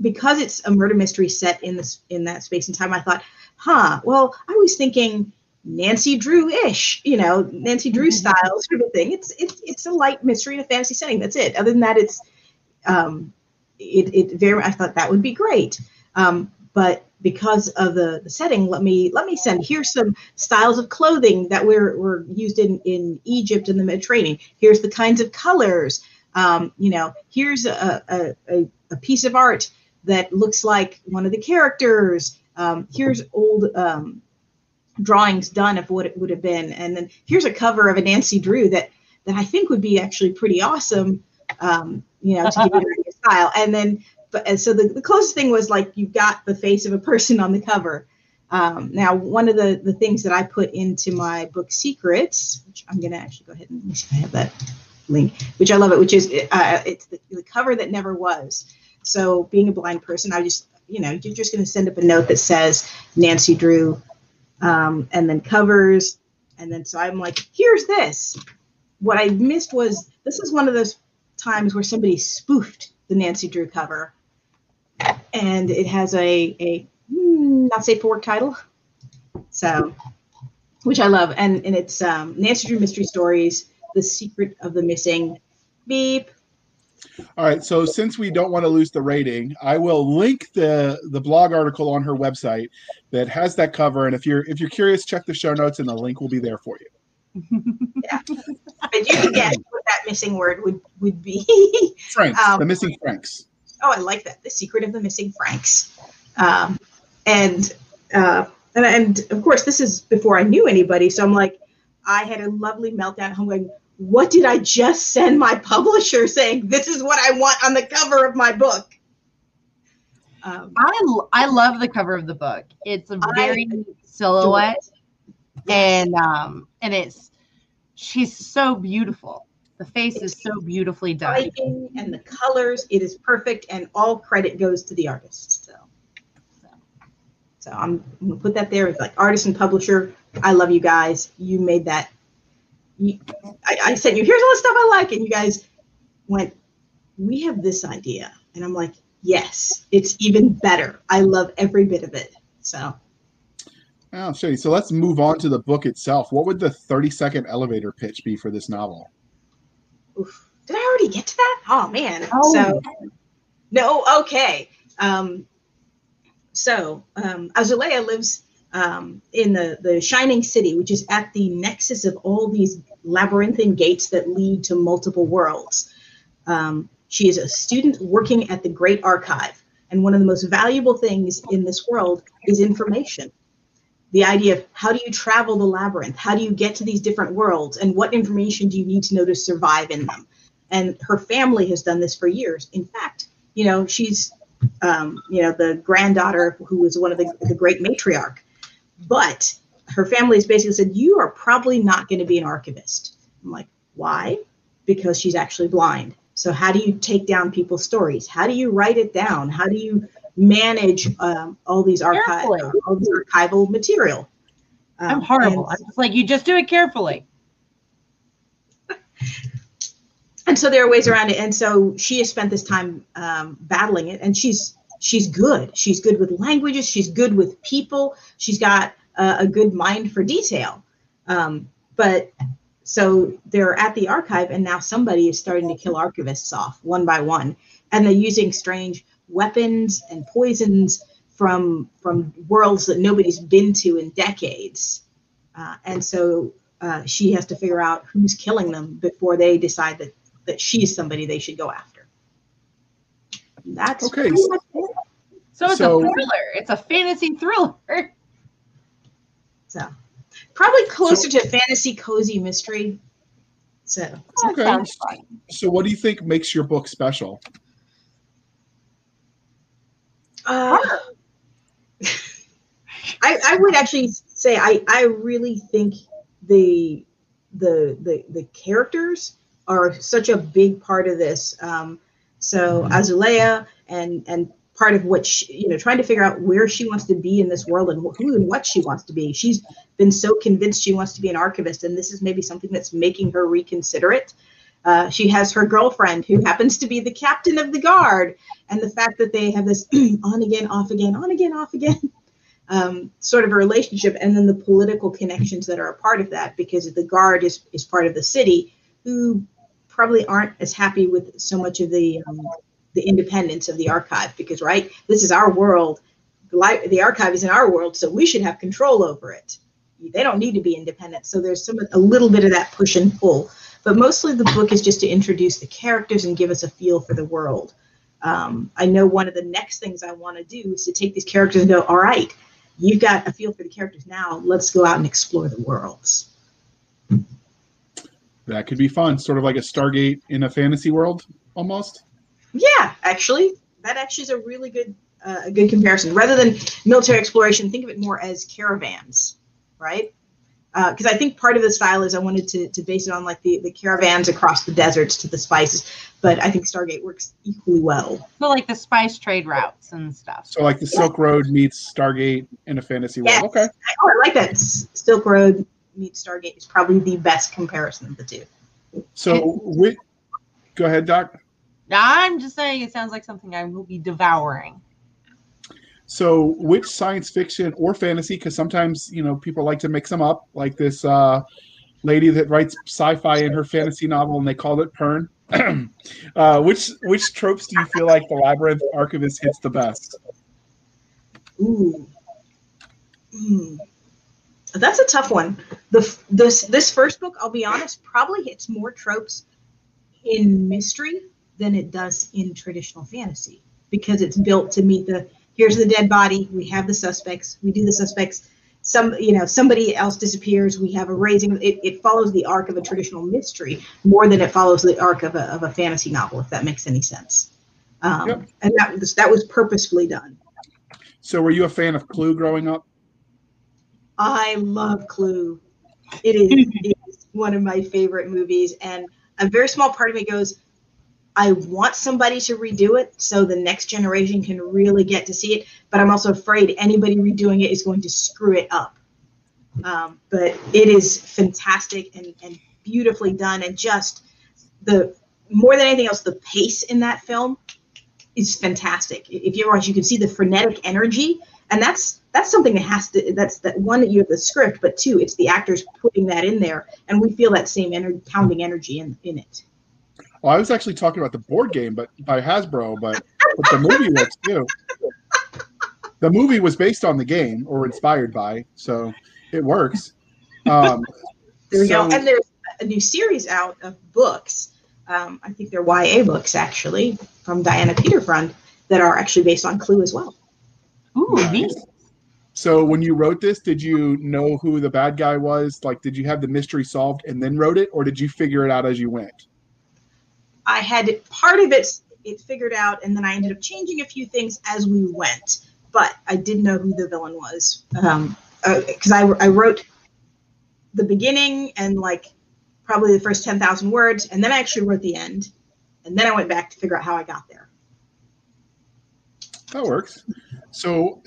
because it's a murder mystery set in this in that space and time. I thought, huh, well, I was thinking Nancy Drew-ish, you know, Nancy Drew mm-hmm. style sort of thing. It's it's it's a light mystery in a fantasy setting. That's it. Other than that, it's um, it it very. I thought that would be great. Um, but because of the, the setting, let me let me send here's some styles of clothing that were, were used in, in Egypt and the Mediterranean. Here's the kinds of colors. Um, you know, here's a, a, a, piece of art that looks like one of the characters. Um, here's old um, drawings done of what it would have been. And then here's a cover of a Nancy Drew that that I think would be actually pretty awesome. Um, you know, to give it a style. And then but and so the, the closest thing was like you've got the face of a person on the cover. Um, now, one of the, the things that I put into my book Secrets, which I'm going to actually go ahead and see if I have that link, which I love it, which is uh, it's the, the cover that never was. So, being a blind person, I just, you know, you're just going to send up a note that says Nancy Drew um, and then covers. And then so I'm like, here's this. What I missed was this is one of those times where somebody spoofed the Nancy Drew cover and it has a a hmm, not safe for work title. So, which I love, and and it's um, Nancy Drew Mystery Stories: The Secret of the Missing Beep. All right, so since we don't want to lose the rating, I will link the the blog article on her website that has that cover. And if you're if you're curious, check the show notes, and the link will be there for you. yeah, but you can guess what that missing word would would be. Franks, um, the missing Franks oh, I like that. The Secret of the Missing Franks. Um, and, uh, and, and of course, this is before I knew anybody. So I'm like, I had a lovely meltdown at home going, what did I just send my publisher saying this is what I want on the cover of my book? Um, I, I love the cover of the book. It's a very I, silhouette, yes. and um, and it's she's so beautiful. The face is so beautifully done. And the colors, it is perfect, and all credit goes to the artist. So, so, so I'm, I'm gonna put that there. It's like artist and publisher. I love you guys. You made that. You, I, I sent you. Here's all the stuff I like, and you guys went. We have this idea, and I'm like, yes, it's even better. I love every bit of it. So. Oh, shady. So let's move on to the book itself. What would the 30 second elevator pitch be for this novel? Oof. Did I already get to that? Oh man. Oh. So no, okay. Um, so um, Azulea lives um, in the the Shining City, which is at the nexus of all these labyrinthine gates that lead to multiple worlds. Um, she is a student working at the Great Archive, and one of the most valuable things in this world is information the idea of how do you travel the labyrinth? How do you get to these different worlds? And what information do you need to know to survive in them? And her family has done this for years. In fact, you know, she's, um, you know, the granddaughter who was one of the, the great matriarch. But her family has basically said, You are probably not going to be an archivist. I'm like, Why? Because she's actually blind. So, how do you take down people's stories? How do you write it down? How do you manage um, all these archive, all this archival material? Um, I'm horrible. I'm just like, you just do it carefully. and so there are ways around it. And so she has spent this time um, battling it, and she's she's good. She's good with languages. She's good with people. She's got uh, a good mind for detail. Um, but so they're at the archive, and now somebody is starting to kill archivists off one by one, and they're using strange weapons and poisons from from worlds that nobody's been to in decades. Uh, and so uh, she has to figure out who's killing them before they decide that that she's somebody they should go after. That's Okay. pretty much. So it's So- a thriller. It's a fantasy thriller. So probably closer to fantasy cozy mystery. So Okay. So, what do you think makes your book special? uh, I, I would actually say I, I really think the the the the characters are such a big part of this. Um, so Azulea and and part of what she, you know trying to figure out where she wants to be in this world and who and what she wants to be. She's been so convinced she wants to be an archivist, and this is maybe something that's making her reconsider it. Uh, she has her girlfriend who happens to be the captain of the guard, and the fact that they have this on again, off again, on again, off again um, sort of a relationship, and then the political connections that are a part of that, because the guard is is part of the city, who probably aren't as happy with so much of the um, the independence of the archive, because right, this is our world, the, archive is in our world, so we should have control over it. They don't need to be independent, so there's some a little bit of that push and pull. But mostly the book is just to introduce the characters and give us a feel for the world. Um, I know one of the next things I want to do is to take these characters and go, all right, you've got a feel for the characters now. Let's go out and explore the worlds. That could be fun, sort of like a Stargate in a fantasy world, almost. Yeah, actually, that actually is a really good uh, a good comparison. Rather than military exploration, think of it more as caravans, right? Because I think part of the style is I wanted to, to base it on like the, the caravans across the deserts to the spices, but I think Stargate works equally well. So like the spice trade routes and stuff. So, like the Silk Road meets Stargate in a fantasy Yes. world. Okay. Oh, I like that. Silk Road meets Stargate is probably the best comparison of the two. So, which, go ahead, Doc. I'm just saying it sounds like something I will be devouring. So, which science fiction or fantasy? Because sometimes you know people like to mix them up, like this uh, lady that writes sci-fi in her fantasy novel, and they called it Pern. uh, which which tropes do you feel like the Labyrinth Archivist hits the best? Ooh. Hmm. That's a tough one. The this this first book, I'll be honest, probably hits more tropes in mystery than it does in traditional fantasy because it's built to meet the here's the dead body, we have the suspects, we do the suspects, some you know somebody else disappears, we have a raising. It, it follows the arc of a traditional mystery more than it follows the arc of a of a fantasy novel, if that makes any sense. Um, Yep. And that was that was purposefully done. So, were you a fan of Clue growing up? I love Clue. It is, it is one of my favorite movies, and a very small part of me goes, I want somebody to redo it so the next generation can really get to see it. But I'm also afraid anybody redoing it is going to screw it up. Um, but it is fantastic and, and beautifully done, and just the more than anything else, the pace in that film is fantastic. If you watch, you can see the frenetic energy, and that's that's something that has to. That's that one that you have the script, but two, it's the actors putting that in there, and we feel that same ener- pounding energy in in it. Well, I was actually talking about the board game, but by Hasbro, but, but the movie works too. The movie was based on the game or inspired by, so it works. Um, There we so- go. And there's a new series out of books. Um, I think they're YA books actually from Diana Peterfreund that are actually based on Clue as well. Ooh, Nice. neat. So when you wrote this, did you know who the bad guy was? Like, did you have the mystery solved and then wrote it, or did you figure it out as you went? I had part of it it figured out, and then I ended up changing a few things as we went. But I did know who the villain was um, because I, I wrote the beginning and like probably the first 10,000 words, and then I actually wrote the end. And then I went back to figure out how I got there. That works. So,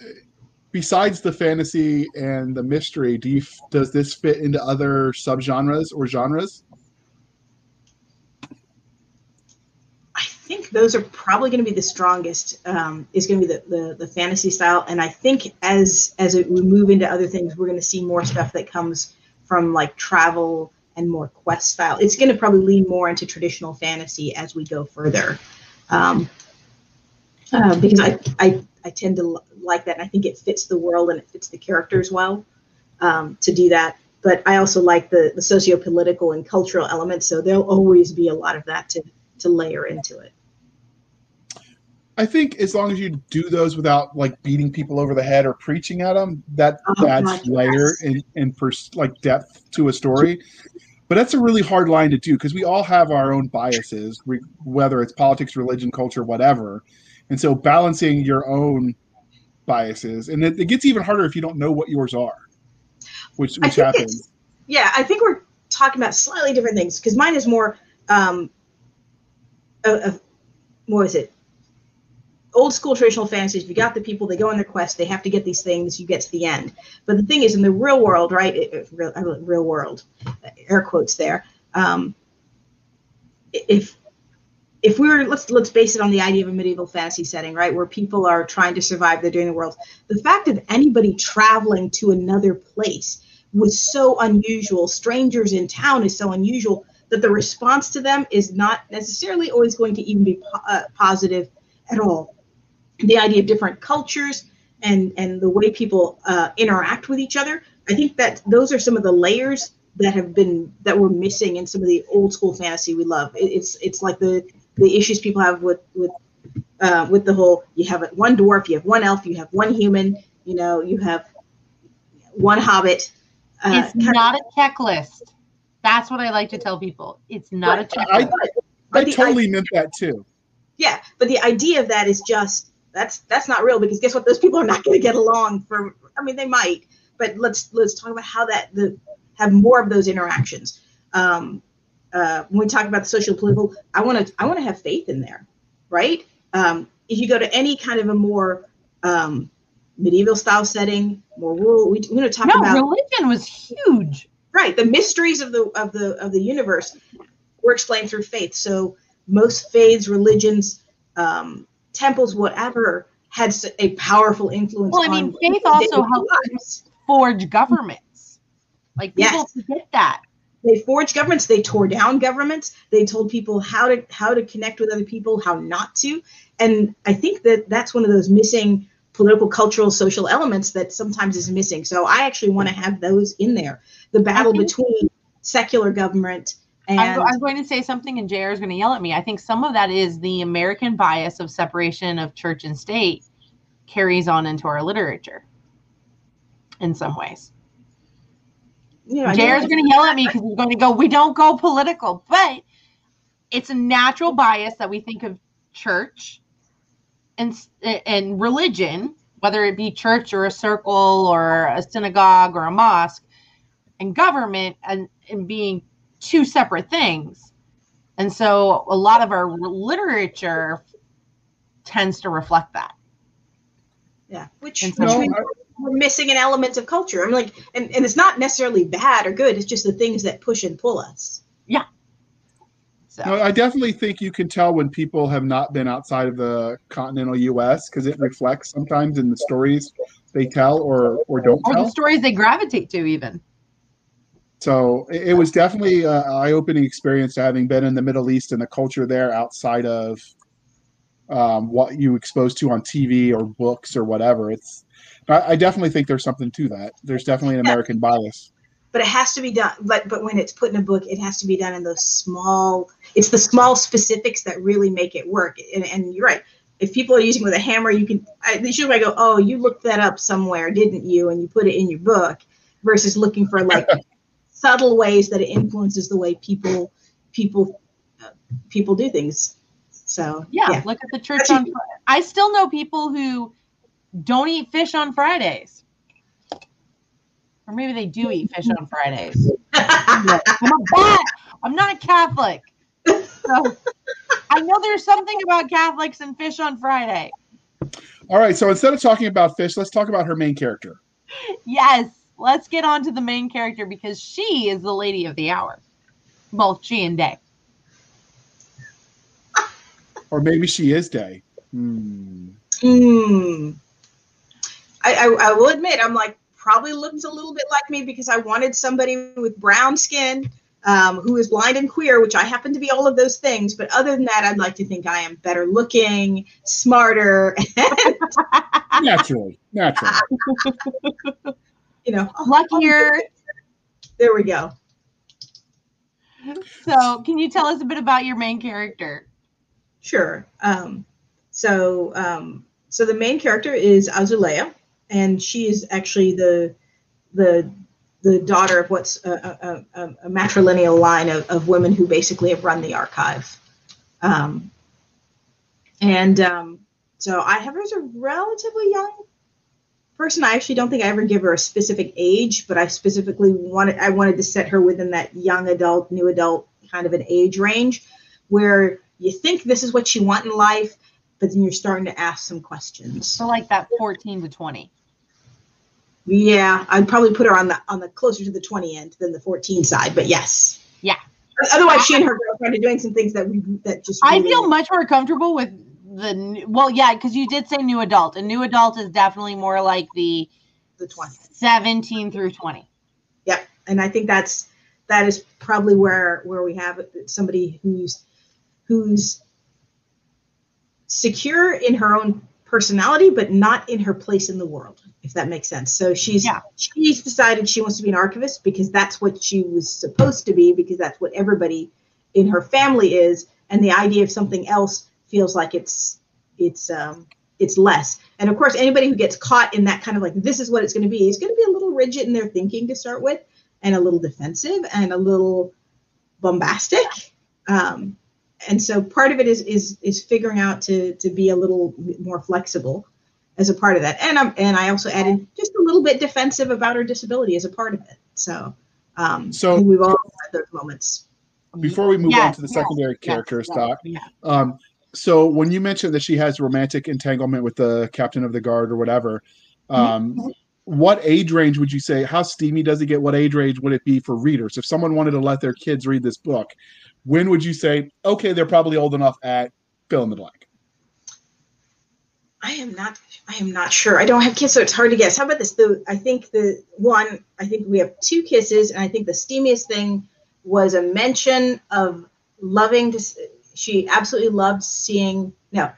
besides the fantasy and the mystery, do you does this fit into other subgenres or genres? Think those are probably going to be the strongest. Um, is going to be the, the the fantasy style, and I think as as we move into other things, we're going to see more stuff that comes from like travel and more quest style. It's going to probably lean more into traditional fantasy as we go further, um, uh, because I, I I tend to like that, and I think it fits the world and it fits the characters well um, to do that. But I also like the the socio political and cultural elements, so there'll always be a lot of that to to layer into it. I think as long as you do those without like beating people over the head or preaching at them, that oh, adds layer and, and pers- like depth to a story. But that's a really hard line to do because we all have our own biases, re- whether it's politics, religion, culture, whatever. And so balancing your own biases, and it, it gets even harder if you don't know what yours are, which which happens. Yeah, I think we're talking about slightly different things because mine is more um, of, of what is it? Old school traditional fantasies. You got the people, they go on their quest, they have to get these things, you get to the end. But the thing is, in the real world, right? It, real, uh, real world, eh, air quotes there. Um, if if we were let's let's base it on the idea of a medieval fantasy setting, right, where people are trying to survive, they're doing the world. The fact of anybody traveling to another place was so unusual. Strangers in town is so unusual that the response to them is not necessarily always going to even be po- uh, positive at all. The idea of different cultures and and the way people uh, interact with each other, I think that those are some of the layers that have been that were missing in some of the old school fantasy we love. It, it's it's like the the issues people have with with uh, with the whole you have one dwarf, you have one elf, you have one human, you know, you have one hobbit. Uh, it's not of, a checklist. That's what I like to tell people. It's not a checklist. I, I totally meant that too. Yeah, but the idea of that is just that's that's not real because guess what? Those people are not going to get along for. I mean, they might, but let's let's talk about how that the have more of those interactions. Um, uh, when we talk about the social political, I want to I want to have faith in there, right? Um, if you go to any kind of a more um, medieval style setting, more rural, we, are going to talk no, about religion was huge right the mysteries of the of the of the universe were explained through faith. So most faiths religions um, temples whatever had a powerful influence well i mean faith also helped forge governments. Like people yes. forget that. They forged governments they tore down governments they told people how to how to connect with other people how not to. And i think that that's one of those missing political cultural social elements that sometimes is missing so i actually want to have those in there the battle between secular government and I'm, I'm, going to say something and JR is going to yell at me. I think some of that is the American bias of separation of church and state carries on into our literature in some ways. Yeah, JR is going to yell at me because he's going to go, we don't go political, but it's a natural bias that we think of church and, and religion, whether it be church or a circle or a synagogue or a mosque, and government and, and being two separate things. And so a lot of our literature tends to reflect that. Yeah, which, which means we're missing an element of culture. I'm like, and, and it's not necessarily bad or good. It's just the things that push and pull us. Yeah. So. No, I definitely think you can tell when people have not been outside of the continental U.S. because it reflects sometimes in the stories they tell or or don't tell or tell. the stories they gravitate to, even. So it, was definitely an eye-opening experience having been in the Middle East and the culture there outside of um, what you exposed to on TV or books or whatever. It's I, I definitely think there's something to that. There's definitely an yeah. American bias. But it has to be done. But but when it's put in a book, it has to be done in those small. It's the small specifics that really make it work. And, and you're right. If people are using with a hammer, you can. I, I go, oh, you looked that up somewhere, didn't you? And you put it in your book, versus looking for like subtle ways that it influences the way people people uh, people do things. So yeah, yeah. look at the church on. I still know people who don't eat fish on Fridays. Or maybe they do eat fish on Fridays. I'm a bat. I'm not a Catholic. So I know there's something about Catholics and fish on Friday. All right, so instead of talking about fish, let's talk about her main character. Yes, let's get on to the main character because she is the lady of the hour. Both she and Day. Or maybe she is Day. Hmm. Hmm. I, I, I will admit, I'm like, probably looks a little bit like me because I wanted somebody with brown skin um, who is blind and queer, which I happen to be all of those things. But other than that, I'd like to think I am better looking, smarter, Naturally, naturally. you know, Luckier. There we go. So, can you tell us a bit about your main character? Sure. Um, so, um, so the main character is Azulea, and she is actually the the the daughter of what's a, a, a, matrilineal line of, of women who basically have run the archive. Um, and um, so I have her as a relatively young person. I actually don't think I ever give her a specific age, but I specifically wanted I wanted to set her within that young adult, new adult kind of an age range where you think this is what you want in life, but then you're starting to ask some questions. So, like that 14 to 20. Yeah, I'd probably put her on the on the closer to the 20 end than the 14 side, but yes. Yeah. Otherwise, she and her girlfriend are doing some things that we that just. I really- feel much more comfortable with the well, yeah, because you did say new adult, and new adult is definitely more like the the 20. 17 through 20. Yep, and I think that's that is probably where where we have somebody who's who's secure in her own personality, but not in her place in the world, if that makes sense. So she's Yeah. she's decided she wants to be an archivist because that's what she was supposed to be, because that's what everybody in her family is, and the idea of something else feels like it's it's um it's less. And of course, anybody who gets caught in that kind of like this is what it's going to be is going to be a little rigid in their thinking to start with, and a little defensive and a little bombastic. Um, and so part of it is is is figuring out to to be a little more flexible as a part of that. And I'm and I also added just a little bit defensive about her disability as a part of it. So um, So- we've all had those moments. Before we move on to the yes, secondary yes, characters, yes, Doc, yeah. Um, so when you mentioned that she has romantic entanglement with the captain of the guard or whatever, um, what age range would you say? How steamy does it get? What age range would it be for readers? If someone wanted to let their kids read this book, when would you say, okay, they're probably old enough at fill in the blank? I am not. I am not sure. I don't have kids, so it's hard to guess. How about this? The I think the one. I think we have two kisses, and I think the steamiest thing was a mention of loving to. She absolutely loved seeing no,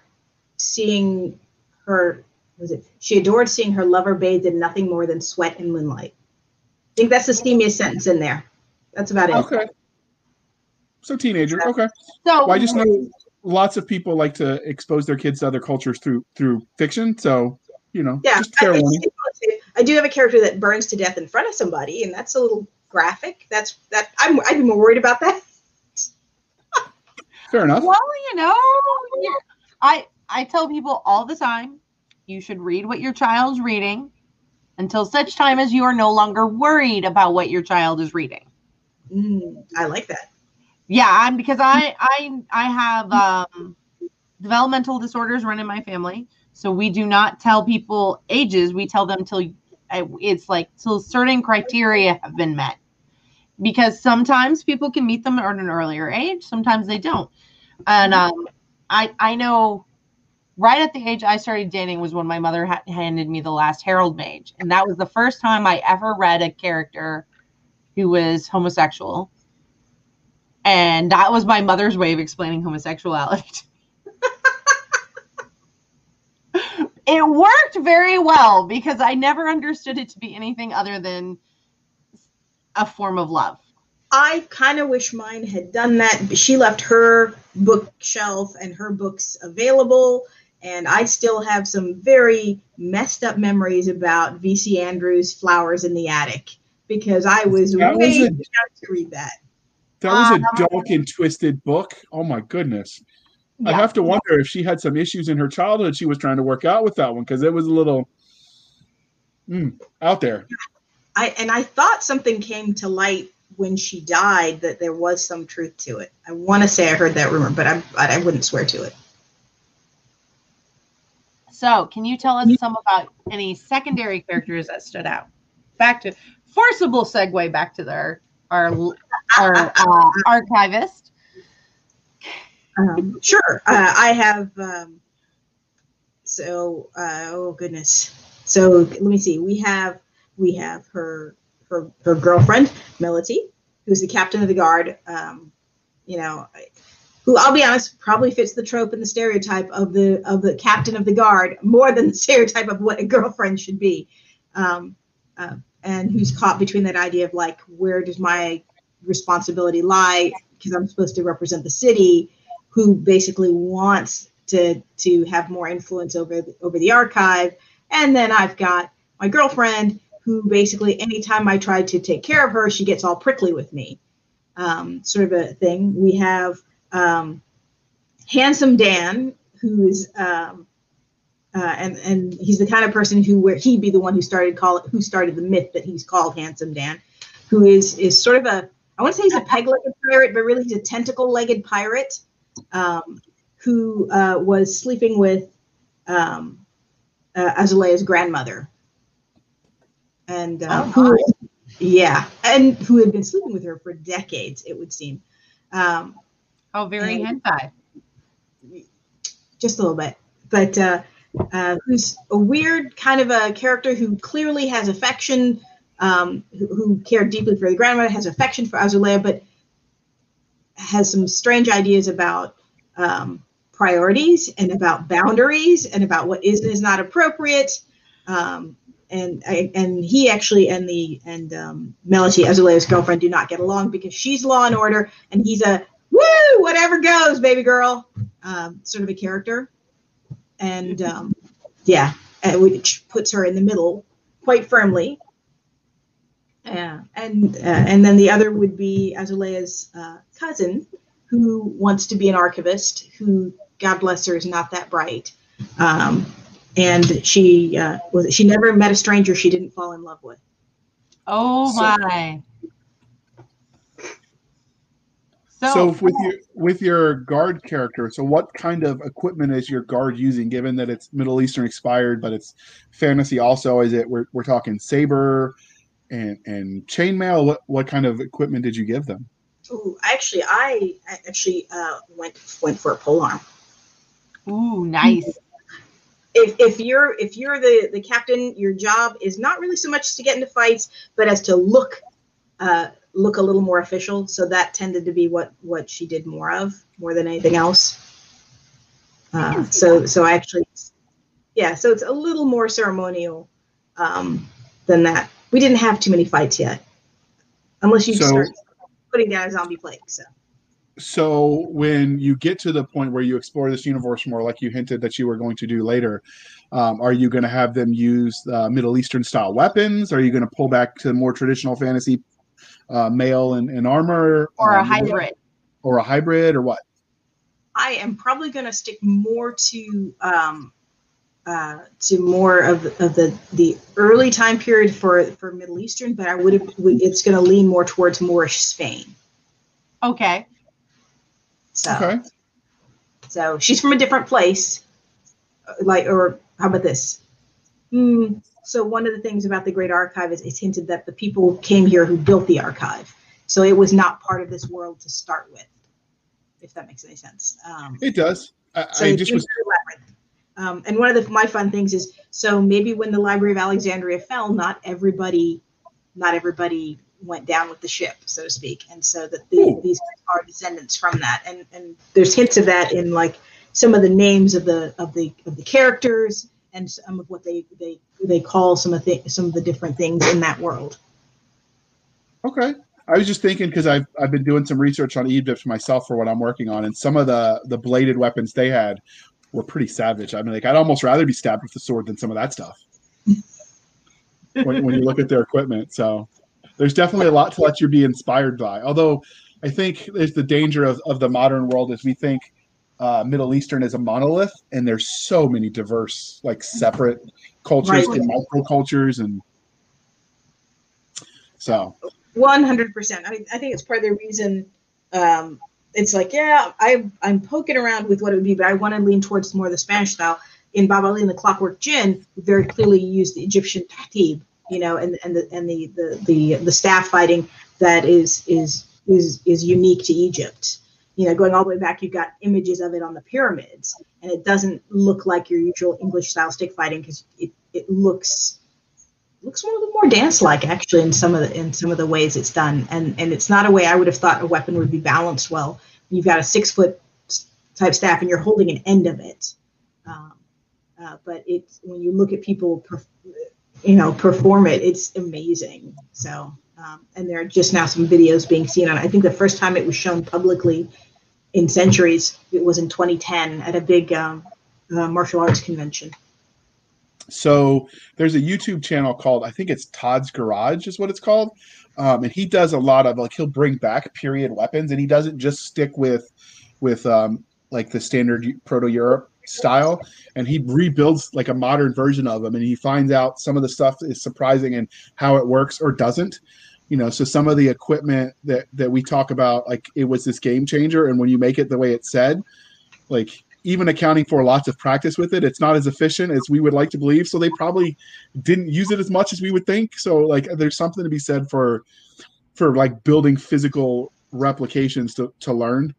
seeing her. Was it? She adored seeing her lover bathed in nothing more than sweat and moonlight. I think that's the steamiest sentence in there. That's about it. Okay. So teenager. Okay. So Well, I just know lots of people like to expose their kids to other cultures through through fiction. So you know, Yeah, just fair I, warning. I do have a character that burns to death in front of somebody, and that's a little graphic. That's that. I'm I'd be more worried about that. Fair enough. Well, you know, yeah. I I tell people all the time, you should read what your child's reading until such time as you are no longer worried about what your child is reading. Mm, I like that. Yeah, I'm because I I I have um developmental disorders run in my family. So we do not tell people ages, we tell them till it's like till certain criteria have been met. Because sometimes people can meet them at an earlier age, sometimes they don't. And um I I know right at the age I started dating was when my mother ha- handed me the last Herald Mage, and that was the first time I ever read a character who was homosexual and that was my mother's way of explaining homosexuality. it worked very well because I never understood it to be anything other than a form of love. I kind of wish mine had done that. She left her bookshelf and her books available, and I still have some very messed up memories about VC Andrews' Flowers in the Attic because I was That was way a- too to read that. That was Um, a dark and twisted book. Oh my goodness. I have to wonder if she had some issues in her childhood she was trying to work out with that one because it was a little mm, out there. I and I thought something came to light when she died that there was some truth to it. I want to say I heard that rumor, but I but I wouldn't swear to it. So, can you tell us some about any secondary characters that stood out? Back to forcible segue back to their our our uh, archivist. Um, sure, uh, I have. Um, so, uh, oh goodness. So let me see. We have we have her her her girlfriend Melody, who's the captain of the guard. Um, you know, who I'll be honest probably fits the trope and the stereotype of the of the captain of the guard more than the stereotype of what a girlfriend should be. Um, uh, and who's caught between that idea of like where does my responsibility lie because I'm supposed to represent the city, who basically wants to to have more influence over the, over the archive, and then I've got my girlfriend who basically anytime I try to take care of her, she gets all prickly with me, um, sort of a thing. We have um, handsome Dan, who's um, uh, and and he's the kind of person who where he'd be the one who started call who started the myth that he's called handsome Dan, who is is sort of a I want to say he's a peg-legged pirate, but really he's a tentacle-legged pirate um, who uh, was sleeping with um, uh, Azulea's grandmother, and uh, Oh, who, yeah, and who had been sleeping with her for decades, it would seem. Um, Oh, very hentai. just a little bit, but uh, who's a weird kind of a character who clearly has affection, um, who, who cared deeply for the grandmother, has affection for Azulea, but has some strange ideas about um, priorities and about boundaries and about what is and is not appropriate. Um, and and he actually and the and um, Melody Azulea's girlfriend do not get along because she's law and order and he's a woo whatever goes baby girl um, sort of a character and um, yeah which puts her in the middle quite firmly. Yeah. And uh, and then the other would be Azulea's uh, cousin who wants to be an archivist who God bless her is not that bright. Um, and she uh, was she never met a stranger she didn't fall in love with. Oh So- my. So, So with your with your guard character, so what kind of equipment is your guard using? Given that it's Middle Eastern expired, but it's fantasy also. Is it we're, we're talking saber and and chainmail? What what kind of equipment did you give them? Ooh, actually I, I actually uh, went went for a polearm ooh, nice. if, if you're if you're the the captain, your job is not really so much to get into fights, but as to look uh, look a little more official. So that tended to be what what she did more of, more than anything else. Uh, so so I actually, yeah. So it's a little more ceremonial um, than that. We didn't have too many fights yet, unless you So- start putting down a zombie plague. So So when you get to the point where you explore this universe more, like you hinted that you were going to do later, um, are you going to have them use uh, Middle Eastern style weapons? Are you going to pull back to more traditional fantasy uh, mail and, and armor, Or a Um, hybrid. or a hybrid, or what? I am probably going to stick more to um, uh, to more of, of the the early time period for for Middle Eastern, but I would have it's going to lean more towards Moorish Spain. Okay. So Okay. so she's from a different place, like or how about this? Hmm. So one of the things about the Great Archive is it's hinted that the people came here who built the archive, so it was not part of this world to start with. If that makes any sense. Um, It does. I, so I just was her a labyrinth. Um, and one of the, my fun things is so maybe when the Library of Alexandria fell, not everybody, not everybody went down with the ship, so to speak, and so that the, these are descendants from that. And and there's hints of that in like some of the names of the of the of the characters and some of what they they they call some of the some of the different things in that world. Okay. I was just thinking because I've I've been doing some research on Egypt myself for what I'm working on, and some of the the bladed weapons they had were pretty savage. I mean, like I'd almost rather be stabbed with a sword than some of that stuff. when, when you look at their equipment, so there's definitely a lot to let you be inspired by. Although I think there's the danger of of the modern world is we think uh, Middle Eastern is a monolith, and there's so many diverse, like separate cultures Right. and microcultures and So One hundred percent. I mean, I think it's part of the reason. Um, it's like, yeah, I I'm poking around with what it would be, but I want to lean towards more the Spanish style. In Baba Ali and the Clockwork Djinn, very clearly used the Egyptian tahtib, you know, and and the and the the the, the staff fighting that is is is is unique to Egypt. You know, going all the way back, you've got images of it on the pyramids, and it doesn't look like your usual English style stick fighting because it, it looks looks a little more dance like actually in some of the in some of the ways it's done. And and it's not a way i would have thought a weapon would be balanced well. You've got a six foot type staff and you're holding an end of it. Um, uh, but it's when you look at people perf- you know perform it it's amazing. So um, and there are just now some videos being seen on i think the first time it was shown publicly in centuries it was in 2010 at a big um, uh, martial arts convention. So there's a YouTube channel called I think it's Todd's Garage is what it's called, um, and he does a lot of like he'll bring back period weapons, and he doesn't just stick with with um, like the standard Proto Europe style, and he rebuilds like a modern version of them, and he finds out some of the stuff is surprising and how it works or doesn't. You know, so some of the equipment that that we talk about, like it was this game changer, and when you make it the way it said, like even accounting for lots of practice with it, it's not as efficient as we would like to believe. So they probably didn't use it as much as we would think. So like there's something to be said for for like building physical replications to, to learn.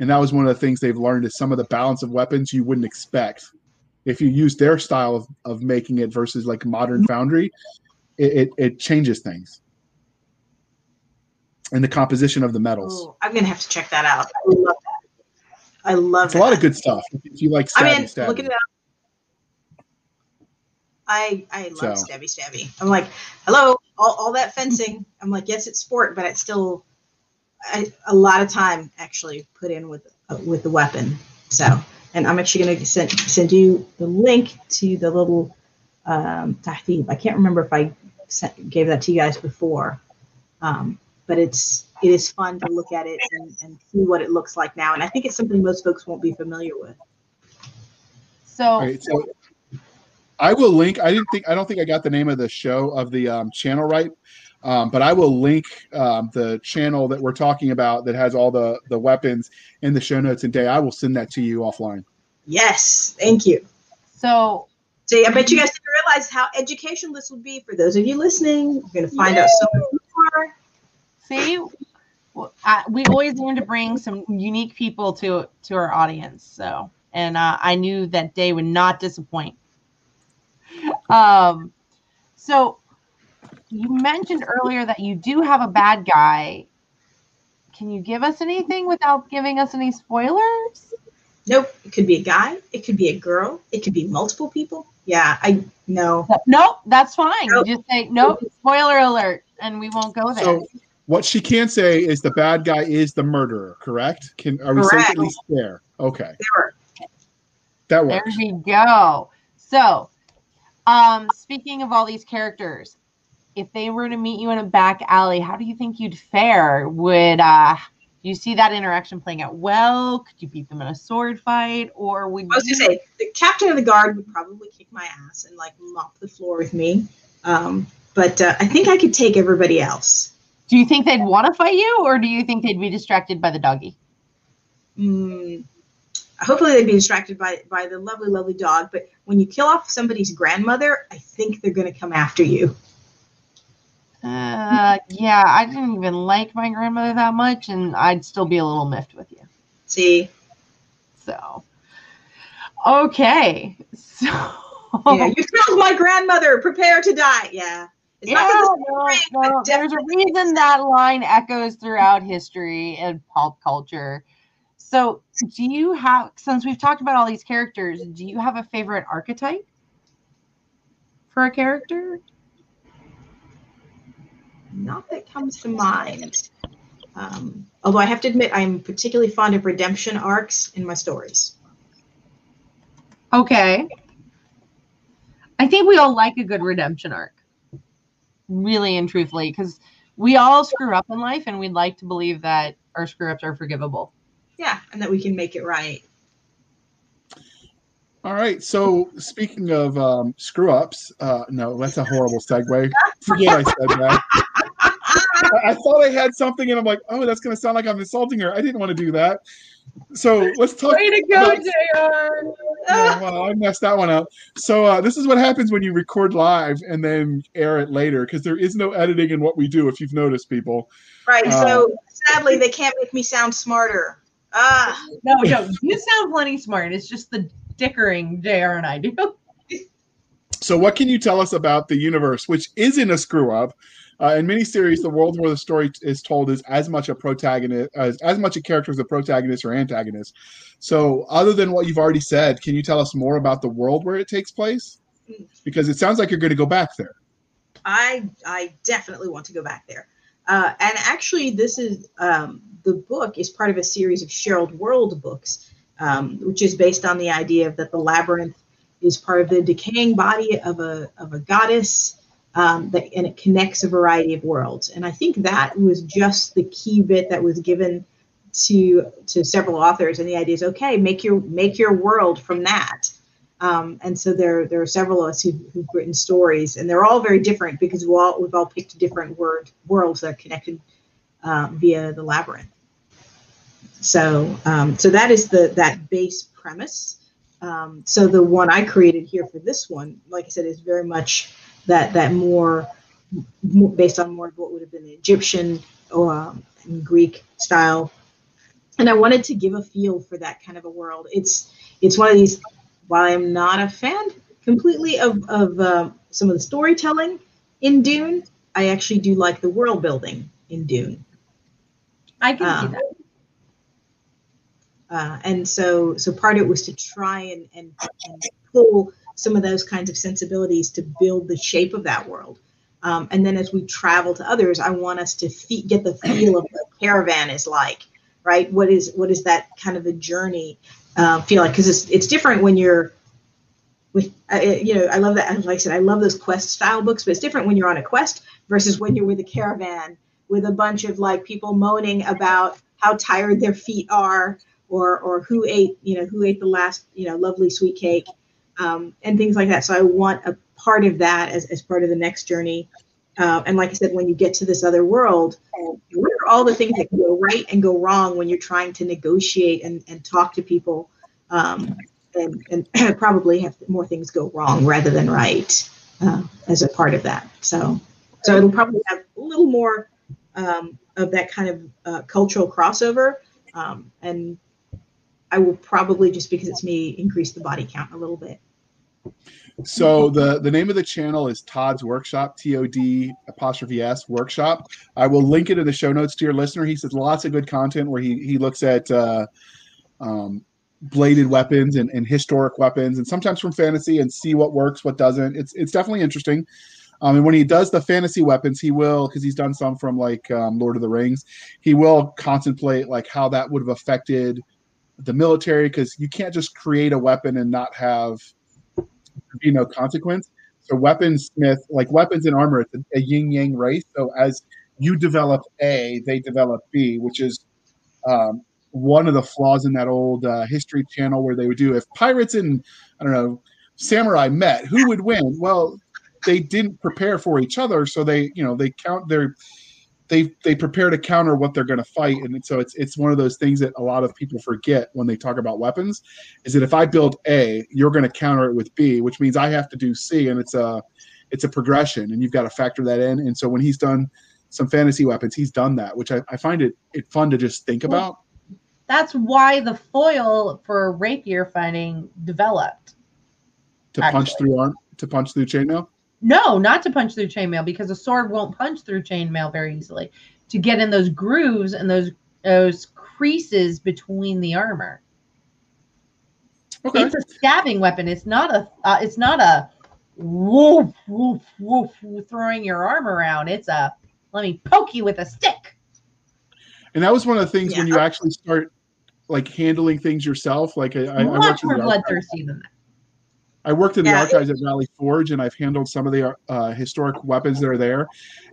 And that was one of the things they've learned is some of the balance of weapons you wouldn't expect. If you use their style of, of making it versus like modern foundry, it, it, it changes things. And the composition of the metals. Ooh, i'm gonna have to check that out i love that i love It's a lot of good stuff. If you like I stabby, mean, stabby. look at that. I I love So. stabby stabby. I'm like, hello, all, all that fencing. I'm like, yes, it's sport, but it's still I, a lot of time actually put in with uh, with the weapon. So, and I'm actually going to send send you the link to the little um, tahtib. I can't remember if I sent, gave that to you guys before, um, but it's it is fun to look at it and, and see what it looks like now. And I think it's something most folks won't be familiar with. So All right, so I will link. I didn't think. I don't think I got the name of the show of the um, channel right, um, but I will link um, the channel that we're talking about that has all the the weapons in the show notes. And day, I will send that to you offline. Yes, thank you. so See, I bet you guys didn't realize how educational this would be for those of you listening. You're going to find out so much more. See, I, we always learn to bring some unique people to to our audience. So, and uh, I knew that day would not disappoint. Um, so you mentioned earlier that you do have a bad guy. Can you give us anything without giving us any spoilers? Nope, it could be a guy, it could be a girl, it could be multiple people. Yeah, I know. Nope, that's fine. Nope. Just say nope. Spoiler alert, and we won't go there. So what she can say is the bad guy is the murderer. Correct? Can are we safe at least there? Okay, There. that works. There works. we go. So, um, speaking of all these characters, if they were to meet you in a back alley, how do you think you'd fare? Would uh, you see that interaction playing out well? Could you beat them in a sword fight, or would I was you? going to say, the captain of the guard would probably kick my ass and like mop the floor with me. Um, but uh, I think I could take everybody else. Do you think they'd want to fight you, or do you think they'd be distracted by the doggy? Mm, hopefully they'd be distracted by by the lovely, lovely dog. But when you kill off somebody's grandmother, I think they're going to come after you. Uh, yeah, I didn't even like my grandmother that much, and I'd still be a little miffed with you. See, So, okay, so yeah, you killed my grandmother. Prepare to die. Yeah. It's yeah, not gonna no, great, no, but there's a reason that line echoes throughout history and pop culture. So, do you have, since we've talked about all these characters, do you have a favorite archetype for a character? not that comes to mind. Um, although I have to admit, I'm particularly fond of redemption arcs in my stories. Okay. I think we all like a good redemption arc, really and truthfully, because we all screw up in life and we'd like to believe that our screw ups are forgivable. Yeah, and that we can make it right. All right. So speaking of um, screw ups, uh, no, that's a horrible segue. Forget I said that. I thought I had something, and I'm like, oh, that's going to sound like I'm insulting her. I didn't want to do that. So let's talk. Way to go, about- JR Yeah, well, I messed that one up. So uh, this is what happens when you record live and then air it later, because there is no editing in what we do. If you've noticed, people. Right. Uh, so sadly, they can't make me sound smarter. Ah, No, no, you sound plenty smart. It's just the dickering JR and I do. So, what can you tell us about the universe, which isn't a screw up? Uh, in miniseries, the world where the story is told is as much a protagonist, as, as much a character as a protagonist or antagonist. So, other than what you've already said, can you tell us more about the world where it takes place? Because it sounds like you're going to go back there. I I definitely want to go back there. Uh, and actually, this is um, the book is part of a series of shared world books, um, which is based on the idea of that the labyrinth is part of the decaying body of a of a goddess, um, that and it connects a variety of worlds. And I think that was just the key bit that was given to to several authors. And the idea is okay, make your make your world from that. Um, and so there, there are several of us who've, who've written stories, and they're all very different because we all, we've all picked different word worlds that are connected uh, via the labyrinth. So, um, so that is the that base premise. Um, so the one I created here for this one, like I said, is very much that that more, based on more of what would have been the Egyptian or um, Greek style. And I wanted to give a feel for that kind of a world. It's it's one of these while I'm not a fan completely of, of uh, some of the storytelling in Dune, I actually do like the world building in Dune. I can see Um, that. Uh, and so, so part of it was to try and, and, and pull some of those kinds of sensibilities to build the shape of that world. Um, and then as we travel to others, I want us to fe- get the feel of what caravan is like, right? What is what is that kind of a journey uh, feel like? Because it's it's different when you're with uh, you know I love that like I said I love those quest style books, but it's different when you're on a quest versus when you're with a caravan with a bunch of like people moaning about how tired their feet are or or who ate you know who ate the last you know lovely sweet cake um, and things like that. So I want a part of that as, as part of the next journey. Uh, and like I said, when you get to this other world, what are all the things that go right and go wrong when you're trying to negotiate and, and talk to people um, and, and probably have more things go wrong rather than right uh, as a part of that. So, so it'll probably have a little more um, of that kind of uh, cultural crossover. Um, and I will probably, just because it's me, increase the body count a little bit. So the the name of the channel is Todd's Workshop, T O D apostrophe S Workshop. I will link it in the show notes to your listener. He says lots of good content where he he looks at uh, um, bladed weapons and, and historic weapons, and sometimes from fantasy, and see what works, what doesn't. It's it's definitely interesting. Um, and when he does the fantasy weapons, he will because he's done some from like um, Lord of the Rings. He will contemplate like how that would have affected the military because you can't just create a weapon and not have be no consequence. So weaponsmith, like weapons and armor, it's a, a yin yang race. So as you develop A, they develop B, which is um, one of the flaws in that old uh, history channel where they would do if pirates and I don't know samurai met, who would win? Well, they didn't prepare for each other, so they you know they count their they they prepare to counter what they're going to fight, and so it's it's one of those things that a lot of people forget when they talk about weapons, is that if I build A, you're going to counter it with B, which means I have to do C, and it's a it's a progression, and you've got to factor that in. And so when he's done some fantasy weapons, he's done that, which I, I find it it fun to just think Well, about. That's why the foil for rapier fighting developed. To punch through arm to punch through chainmail. No, not to punch through chainmail because a sword won't punch through chainmail very easily. To get in those grooves and those those creases between the armor. Okay. It's a stabbing weapon. It's not a. Uh, it's not a woof woof woof throwing your arm around. It's a let me poke you with a stick. And that was one of the things when you actually start like handling things yourself. Like I, I, I Much worked more bloodthirsty than that. I worked in the Yeah. archives at Valley Forge, and I've handled some of the uh, historic weapons that are there.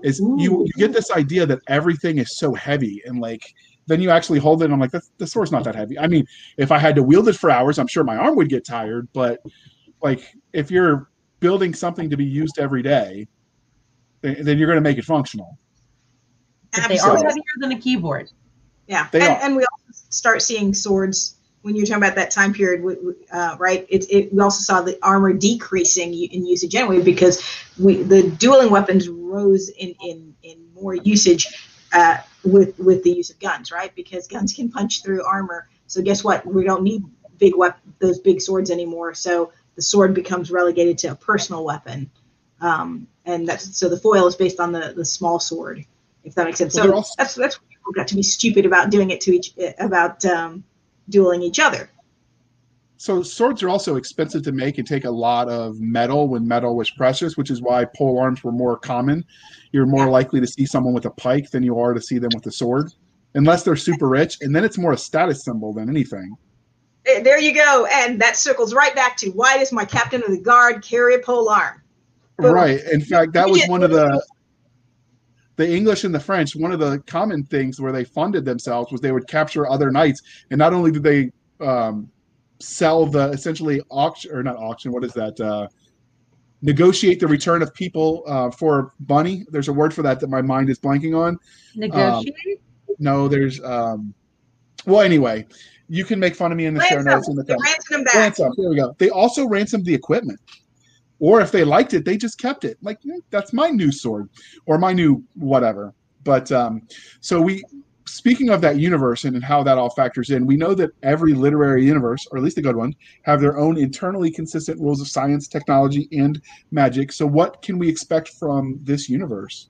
Is you you get this idea that everything is so heavy, and like then you actually hold it, and I'm like, the sword's not that heavy. I mean, if I had to wield it for hours, I'm sure my arm would get tired. But like if you're building something to be used every day, then, then you're going to make it functional. But they are heavier than a keyboard. Yeah, and, and we also start seeing swords when you're talking about that time period, uh, right? It, it we also saw the armor decreasing in usage anyway because we the dueling weapons rose in in in more usage uh, with with the use of guns, right? Because guns can punch through armor. So guess what? We don't need big wep- those big swords anymore. So the sword becomes relegated to a personal weapon, um, and that's so the foil is based on the the small sword, if that makes sense. So also- that's that's what people got to be stupid about doing it to each about um, dueling each other. So swords are also expensive to make and take a lot of metal when metal was precious, which is why pole arms were more common. You're more Yeah. likely to see someone with a pike than you are to see them with a sword, unless they're super rich, and then it's more a status symbol than anything. Eh, There you go, and that circles right back to why does my captain of the guard carry a pole arm? Boom. Right. In fact, that was one of the the English and the French. One of the common things where they funded themselves was they would capture other knights, and not only did they um, sell the essentially auction or not auction. What is that? Uh, negotiate the return of people uh, for money. There's a word for that that my mind is blanking on. Negotiate. No, there's. Um, well, anyway, you can make fun of me in the show notes in the comments. ransom ransom. Here we go. They also ransomed the equipment, or if they liked it, they just kept it. Like "Eh, that's my new sword or my new whatever. But um, so we, speaking of that universe and how that all factors in, we know that every literary universe, or at least a good one, have their own internally consistent rules of science, technology, and magic. So what can we expect from this universe?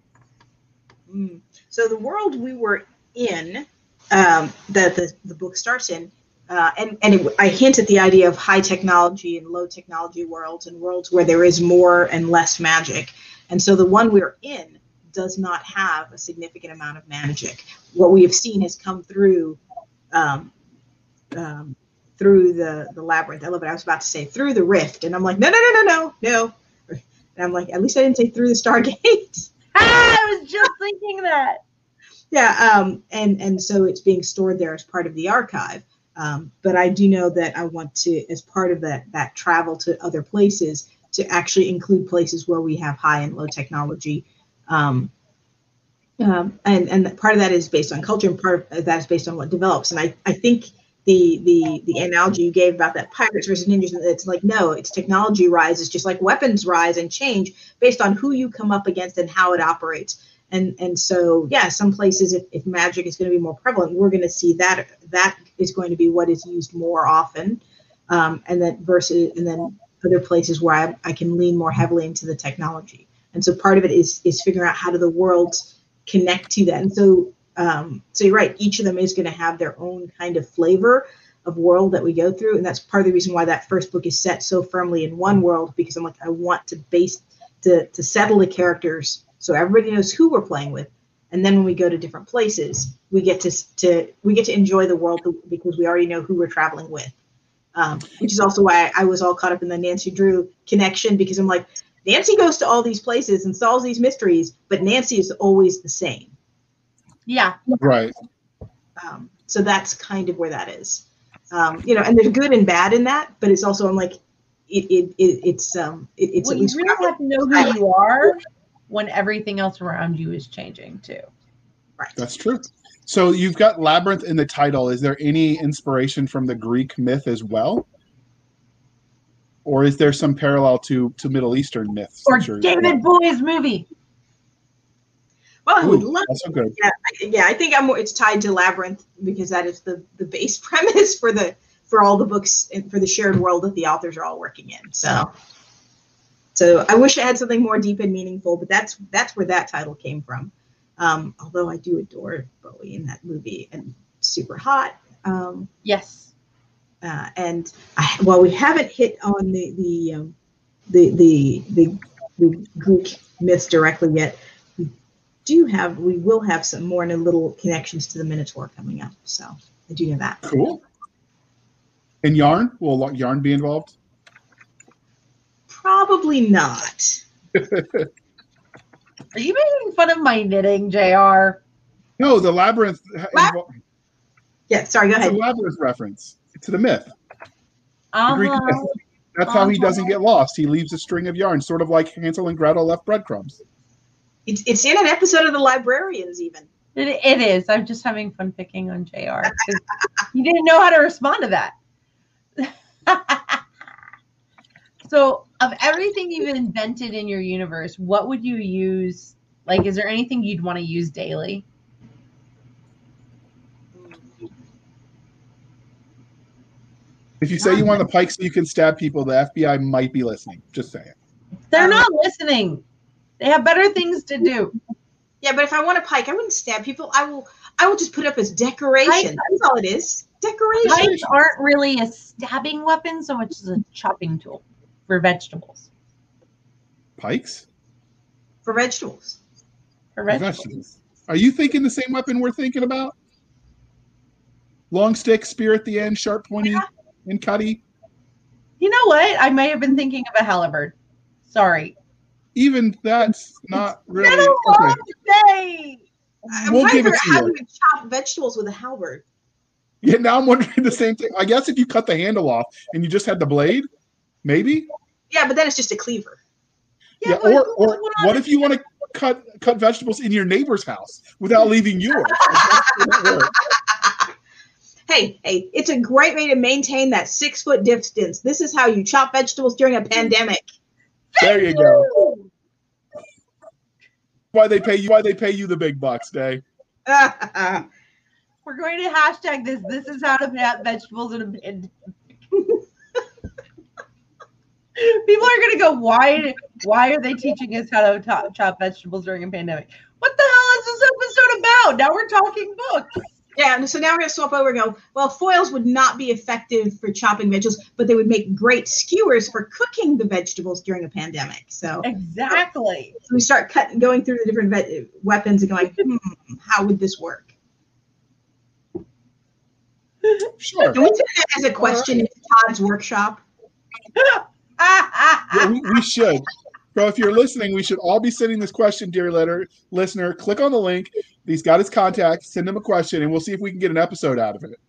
Mm. So the world we were in, um, that the, the book starts in, uh, and and it, I hint at the idea of high technology and low technology worlds and worlds where there is more and less magic. And so the one we're in does not have a significant amount of magic. What we have seen has come through um, um, through the the labyrinth. I love it. I was about to say through the rift, and I'm like, no, no, no, no, no, no. And I'm like, at least I didn't say through the Stargate. Ah, I was just thinking that. yeah um and and so it's being stored there as part of the archive um, but i do know that i want to as part of that that travel to other places to actually include places where we have high and low technology. Um, um, and and part of that is based on culture and part of that is based on what develops. And i i think the the the analogy you gave about that pirates versus ninjas it's like no it's technology rises just like weapons rise and change based on who you come up against and how it operates and and so yeah some places if, if magic is going to be more prevalent we're going to see that that is going to be what is used more often. Um, and then versus and then other places where I, I can lean more heavily into the technology. And so part of it is is figuring out how do the worlds connect to that. And so um, so you're right each of them is going to have their own kind of flavor of world that we go through. And that's part of the reason why that first book is set so firmly in one world because i'm like i want to base to to settle the characters so everybody knows who we're playing with. And then when we go to different places we get to to we get to enjoy the world because we already know who we're traveling with. Um, which is also why I was all caught up in the nancy drew connection because i'm like nancy goes to all these places and solves these mysteries but nancy is always the same. Yeah. Right. um, so that's kind of where that is. Um, you know and there's good and bad in that but it's also i'm like it, it, it it's um it, it's well, at you least really have to know who you are when everything else around you is changing too. right That's true. So you've got labyrinth in the title. Is there any inspiration from the Greek myth as well? Or is there some parallel to to Middle Eastern myths? Or David Bowie's movie. well i would Ooh, love also good. yeah, I- yeah, I think I'm more, it's tied to Labyrinth because that is the the base premise for the for all the books and for the shared world that the authors are all working in. So, so I wish I had something more deep and meaningful, but that's that's where that title came from. Um, although I do adore Bowie in that movie and super hot. Um, Yes. uh, and I, while we haven't hit on the the um, the, the the the Greek myths directly yet, we do have we will have some more and a little connections to the Minotaur coming up. So I do know that. Cool. And yarn? Will yarn be involved? Probably not. Are you making fun of my knitting, JR? No, the labyrinth. Lab- Yeah, sorry. Go ahead. It's a labyrinth reference to the myth. The Uh-huh. myth. That's how he doesn't get lost. He leaves a string of yarn, sort of like Hansel and Gretel left breadcrumbs. It's it's in an episode of The Librarians even. It, it is. I'm just having fun picking on JR. You didn't know how to respond to that. so, of everything you've invented in your universe, what would you use? Like, is there anything you'd want to use daily? If you say you want the pike so you can stab people, the FBI might be listening. Just saying. They're not listening. They have better things to do. Yeah, but if I want a pike, I wouldn't stab people. I will. I will just put up as decoration. Pike- That's all it is. Decoration. Pikes aren't really a stabbing weapon so much as a chopping tool for vegetables. Pikes? for vegetables. For vegetables. vegetables. Are you thinking the same weapon we're thinking about? Long stick, spear at the end, sharp pointy, and cutty. You know what? I may have been thinking of a halberd. Sorry. Even that's not really. Been a Okay. long day. I'm We'll give it figure to out how you. you chop vegetables with a halberd. Yeah, now I'm wondering the same thing. I guess if you cut the handle off and you just had the blade, maybe. Yeah, but then it's just a cleaver. Yeah, but or or what if you want to cut cut vegetables in your neighbor's house without leaving yours? Hey, hey, it's a great way to maintain that six foot distance. This is how you chop vegetables during a pandemic. there you go. Why they pay you? Why they pay you the big bucks, Day? We're going to hashtag this. This is how to plant vegetables in a pandemic. People are going to go, why? Why are they teaching us how to to- chop vegetables during a pandemic? What the hell is this episode about? Now we're talking books. yeah, and so now we're gonna swap over and go. Well, foils would not be effective for chopping vegetables, but they would make great skewers for cooking the vegetables during a pandemic. So Exactly. we start cutting, going through the different ve- weapons and going, hmm, how would this work? Sure. Can we take that as a question in Todd's workshop? Yeah, we, we should. So if you're listening, we should all be sending this question, dear letter listener. Click on the link. He's got his contact. Send him a question, and we'll see if we can get an episode out of it.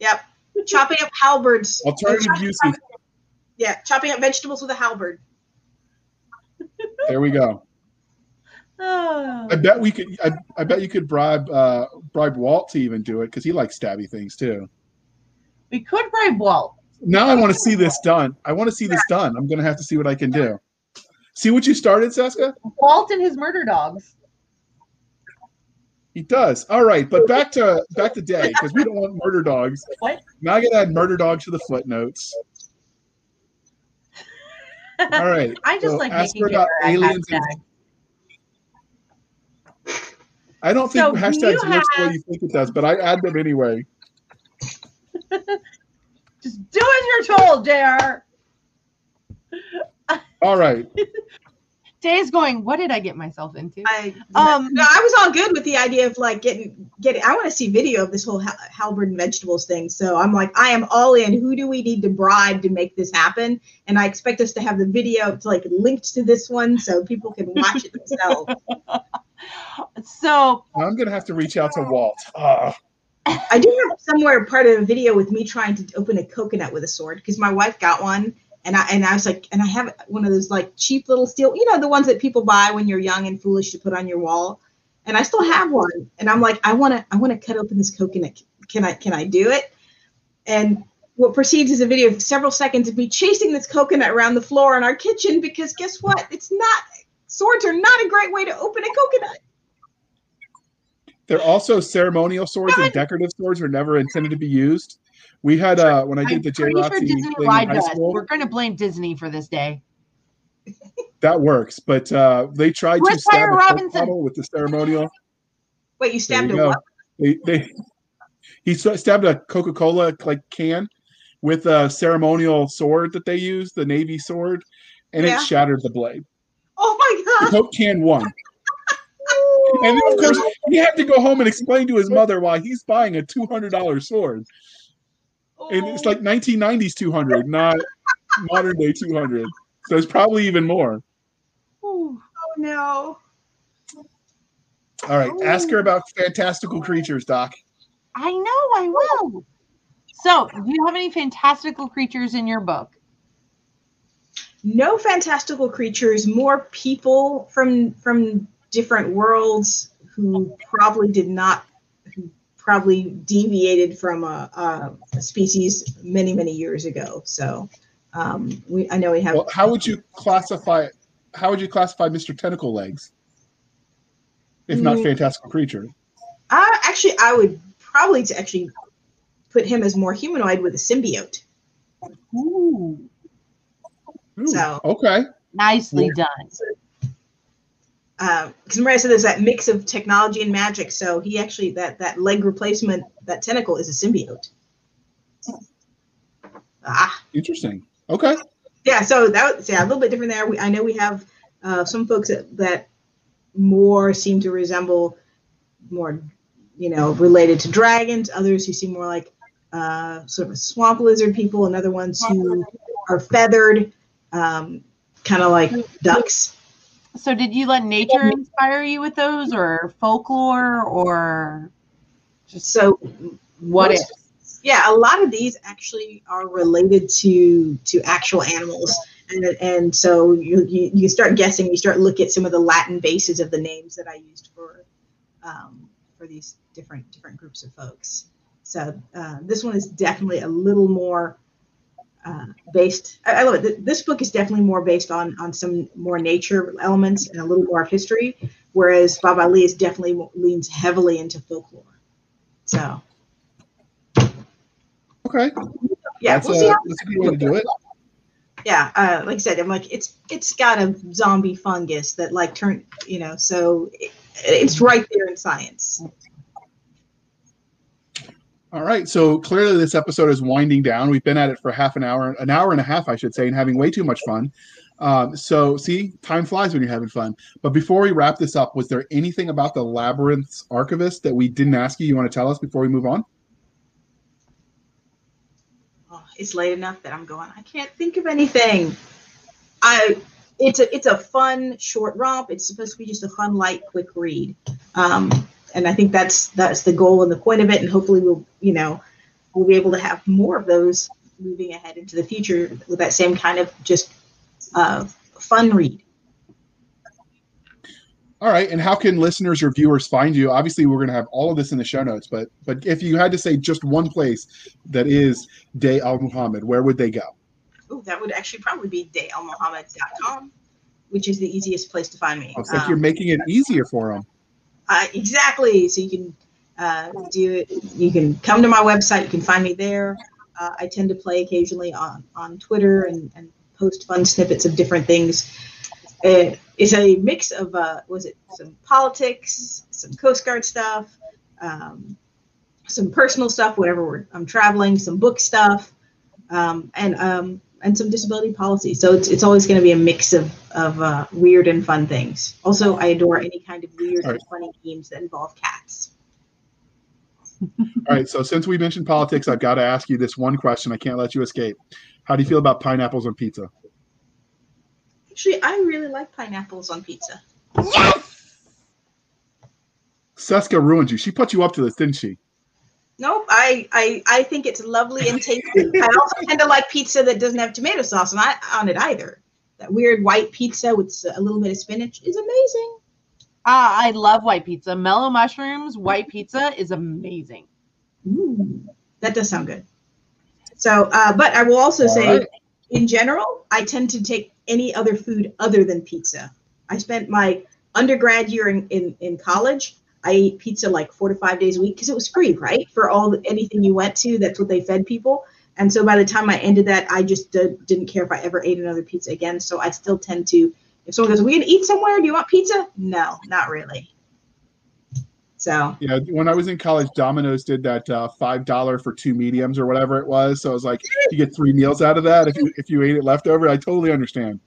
Yep. Chopping up halberds. Alternative usage. Yeah, chopping up vegetables with a halberd. There we go. Oh. I bet we could. I, I bet you could bribe uh, bribe Walt to even do it because he likes stabby things too. We could bribe Walt. Now I want to see this done. I want to see this done. I'm gonna have to see what I can do. See what you started, Cisca? Walt and his murder dogs. He does. All right, but back to back to day because we don't want murder dogs. What? Now I gotta add murder dogs to the footnotes. All right. I just so like making her about it aliens. And. I don't think So hashtags works the way you think it does, but I add them anyway. Just do as you're told, JR All right. Day's going. What did I get myself into? I Um, no, I was all good with the idea of like getting getting. I want to see video of this whole hal- halberd and vegetables thing. So I'm like, I am all in. Who do we need to bribe to make this happen? And I expect us to have the video to like linked to this one so people can watch it themselves. So I'm gonna have to reach out to Walt. Ah, I do have somewhere part of a video with me trying to open a coconut with a sword because my wife got one. And I and I was like, and I have one of those like cheap little steel, you know, the ones that people buy when you're young and foolish to put on your wall. And I still have one. And I'm like, I want to, I want to cut open this coconut. Can I, can I do it? And what proceeds is a video of several seconds of me chasing this coconut around the floor in our kitchen because guess what? It's not swords are not a great way to open a coconut. They're also ceremonial swords and decorative swords were never intended to be used. We had uh when I I'm did the J pretty sure Disney thing in high school. We're going to blame Disney for this day. That works, but uh they tried to stab Fire a Robinson? bottle with the ceremonial. Wait, you stabbed you a go. what? They they he stabbed a Coca Cola like can with a ceremonial sword that they use, the navy sword, and Yeah. it shattered the blade. Oh my The god. Coke can won. And then, of course, he had to go home and explain to his mother why he's buying a two hundred dollar sword, and it's like oh. nineteen nineties two hundred, not modern day two hundred. So it's probably even more. Oh no. All right, ask her oh. about fantastical creatures, Doc. I know, I will. So, do you have any fantastical creatures in your book? no fantastical creatures more people from from different worlds who probably did not, who probably deviated from a, a, a species many many years ago. So um, we I know we have. Well, how would you classify? How would you classify Mr. Tentacle Legs? If not Mm. fantastical creature. Uh, actually, I would probably to actually put him as more humanoid with a symbiote. Ooh, Ooh, So- okay. nicely Yeah. done. Because remember I said there's that mix of technology and magic. So he actually that that leg replacement, that tentacle is a symbiote. Ah, Interesting. Okay. yeah. So that was yeah a little bit different there. We, I know we have uh, some folks that, that more seem to resemble more, you know, related to dragons. Others who seem more like uh, sort of swamp lizard people, and other ones who are feathered, um, kind of like ducks. So, did you let nature inspire you with those, or folklore, or just So what if? yeah a lot of these actually are related to to actual animals. And and so you you, you start guessing you start look at some of the latin bases of the names that i used for um, for these different different groups of folks. So uh, this one is definitely a little more uh, based I, I love it this book is definitely more based on on some more nature elements and a little more of history whereas Baba Ali is definitely leans heavily into folklore so Okay. yeah That's, we'll a, see how that's a good way to do it. yeah uh, like i said i'm like it's it's got a zombie fungus that like turn you know so it, it's right there in science All right. So clearly, this episode is winding down. We've been at it for half an hour, an hour and a half, I should say, and having way too much fun. Um, so, see, time flies when you're having fun. But before we wrap this up, was there anything about the Labyrinth's archivist that we didn't ask you? You want to tell us before we move on? oh, it's late enough that i'm going i can't think of anything i it's a it's a fun short romp it's supposed to be just a fun light quick read um, and i think that's that's the goal and the point of it and hopefully we'll you know we'll be able to have more of those moving ahead into the future with that same kind of just uh, fun read All right. And how can listeners or viewers find you? Obviously, we're going to have all of this in the show notes, but but if you had to say just one place that is Day Al Mohamed, where would they go? Oh, that would actually probably be dayalmohamed.com, which is the easiest place to find me. Looks like Um, you're making it easier for them. Uh, exactly. So you can uh, do it. You can come to my website. You can find me there. Uh, I tend to play occasionally on on Twitter and, and post fun snippets of different things. Uh, it's a mix of uh, was it some politics, some Coast Guard stuff, um, some personal stuff. Whenever we're, I'm traveling, some book stuff, um, and um, and some disability policy. So it's, it's always going to be a mix of of uh, weird and fun things. Also, I adore any kind of weird All and funny games that involve cats. All right. So since we mentioned politics, I've got to ask you this one question. I can't let you escape. How do you feel about pineapples on pizza? Actually, I really like pineapples on pizza. Yes. Cisca ruined you. She put you up to this, didn't she? Nope, I, I I think it's lovely and tasty. I also tend to like pizza that doesn't have tomato sauce on, on it either. That weird white pizza with a little bit of spinach is amazing. Ah, I love white pizza. Mellow Mushroom's, white pizza is amazing. Ooh, that does sound good. So, uh, but I will also All say, right. in general, I tend to take any other food other than pizza. I spent my undergrad year in, in, in college. I ate pizza like four to five days a week because it was free, right? For all anything you went to, that's what they fed people. And so by the time I ended that, I just did, didn't care if I ever ate another pizza again. So I still tend to, if someone goes, "Are we gonna eat somewhere? Do you want pizza?" No, not really. So Yeah. When I was in college, Domino's did that uh, five dollar for two mediums or whatever it was. So I was like, you get three meals out of that if you if you ate it leftover. I totally understand.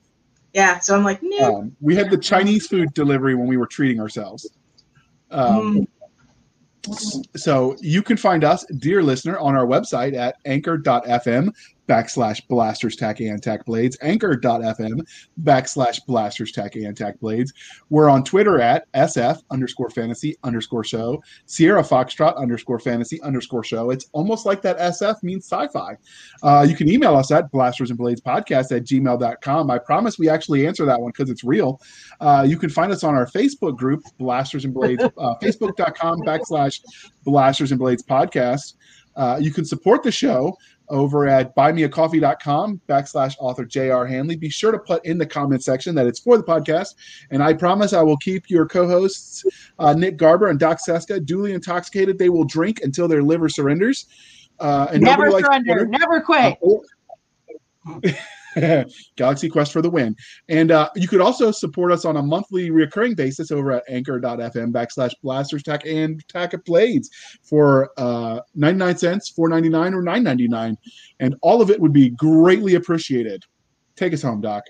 yeah, so I'm like, no. Um, we had the Chinese food delivery when we were treating ourselves. Um, Mm. So you can find us, dear listener, on our website at anchor.fm backslash blasters tack and tack blades, anchor.fm backslash blasters tack and tack blades. We're on Twitter at SF underscore fantasy underscore show, Sierra Foxtrot underscore fantasy underscore show. It's almost like that SF means sci fi. Uh, you can email us at blasters and blades podcast at gmail.com. I promise we actually answer that one because it's real. Uh, you can find us on our Facebook group, Blasters and Blades, uh, facebook.com backslash Blasters and Blades podcast. Uh, you can support the show over at buymeacoffee.com backslash author J.R. Handley. Be sure to put in the comment section that it's for the podcast. And I promise I will keep your co hosts, uh, Nick Garber and Doc Cisca, duly intoxicated. They will drink until their liver surrenders. Uh, and never surrender, never quit. Galaxy Quest for the win. And uh, you could also support us on a monthly recurring basis over at anchor.fm backslash blasters tack and tack of blades for uh, 99 cents, 4.99 or 9.99. And all of it would be greatly appreciated. Take us home, Doc.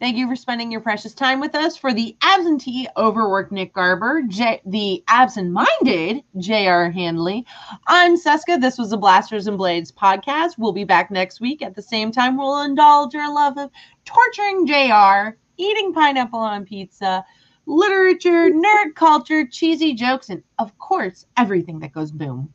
Thank you for spending your precious time with us. For the absentee, overworked Nick Garber, J- the absent-minded J.R. Handley, I'm Cisca. This was the Blasters and Blades podcast. We'll be back next week at the same time. We'll indulge our love of torturing J.R., eating pineapple on pizza, literature, nerd culture, cheesy jokes, and of course, everything that goes boom.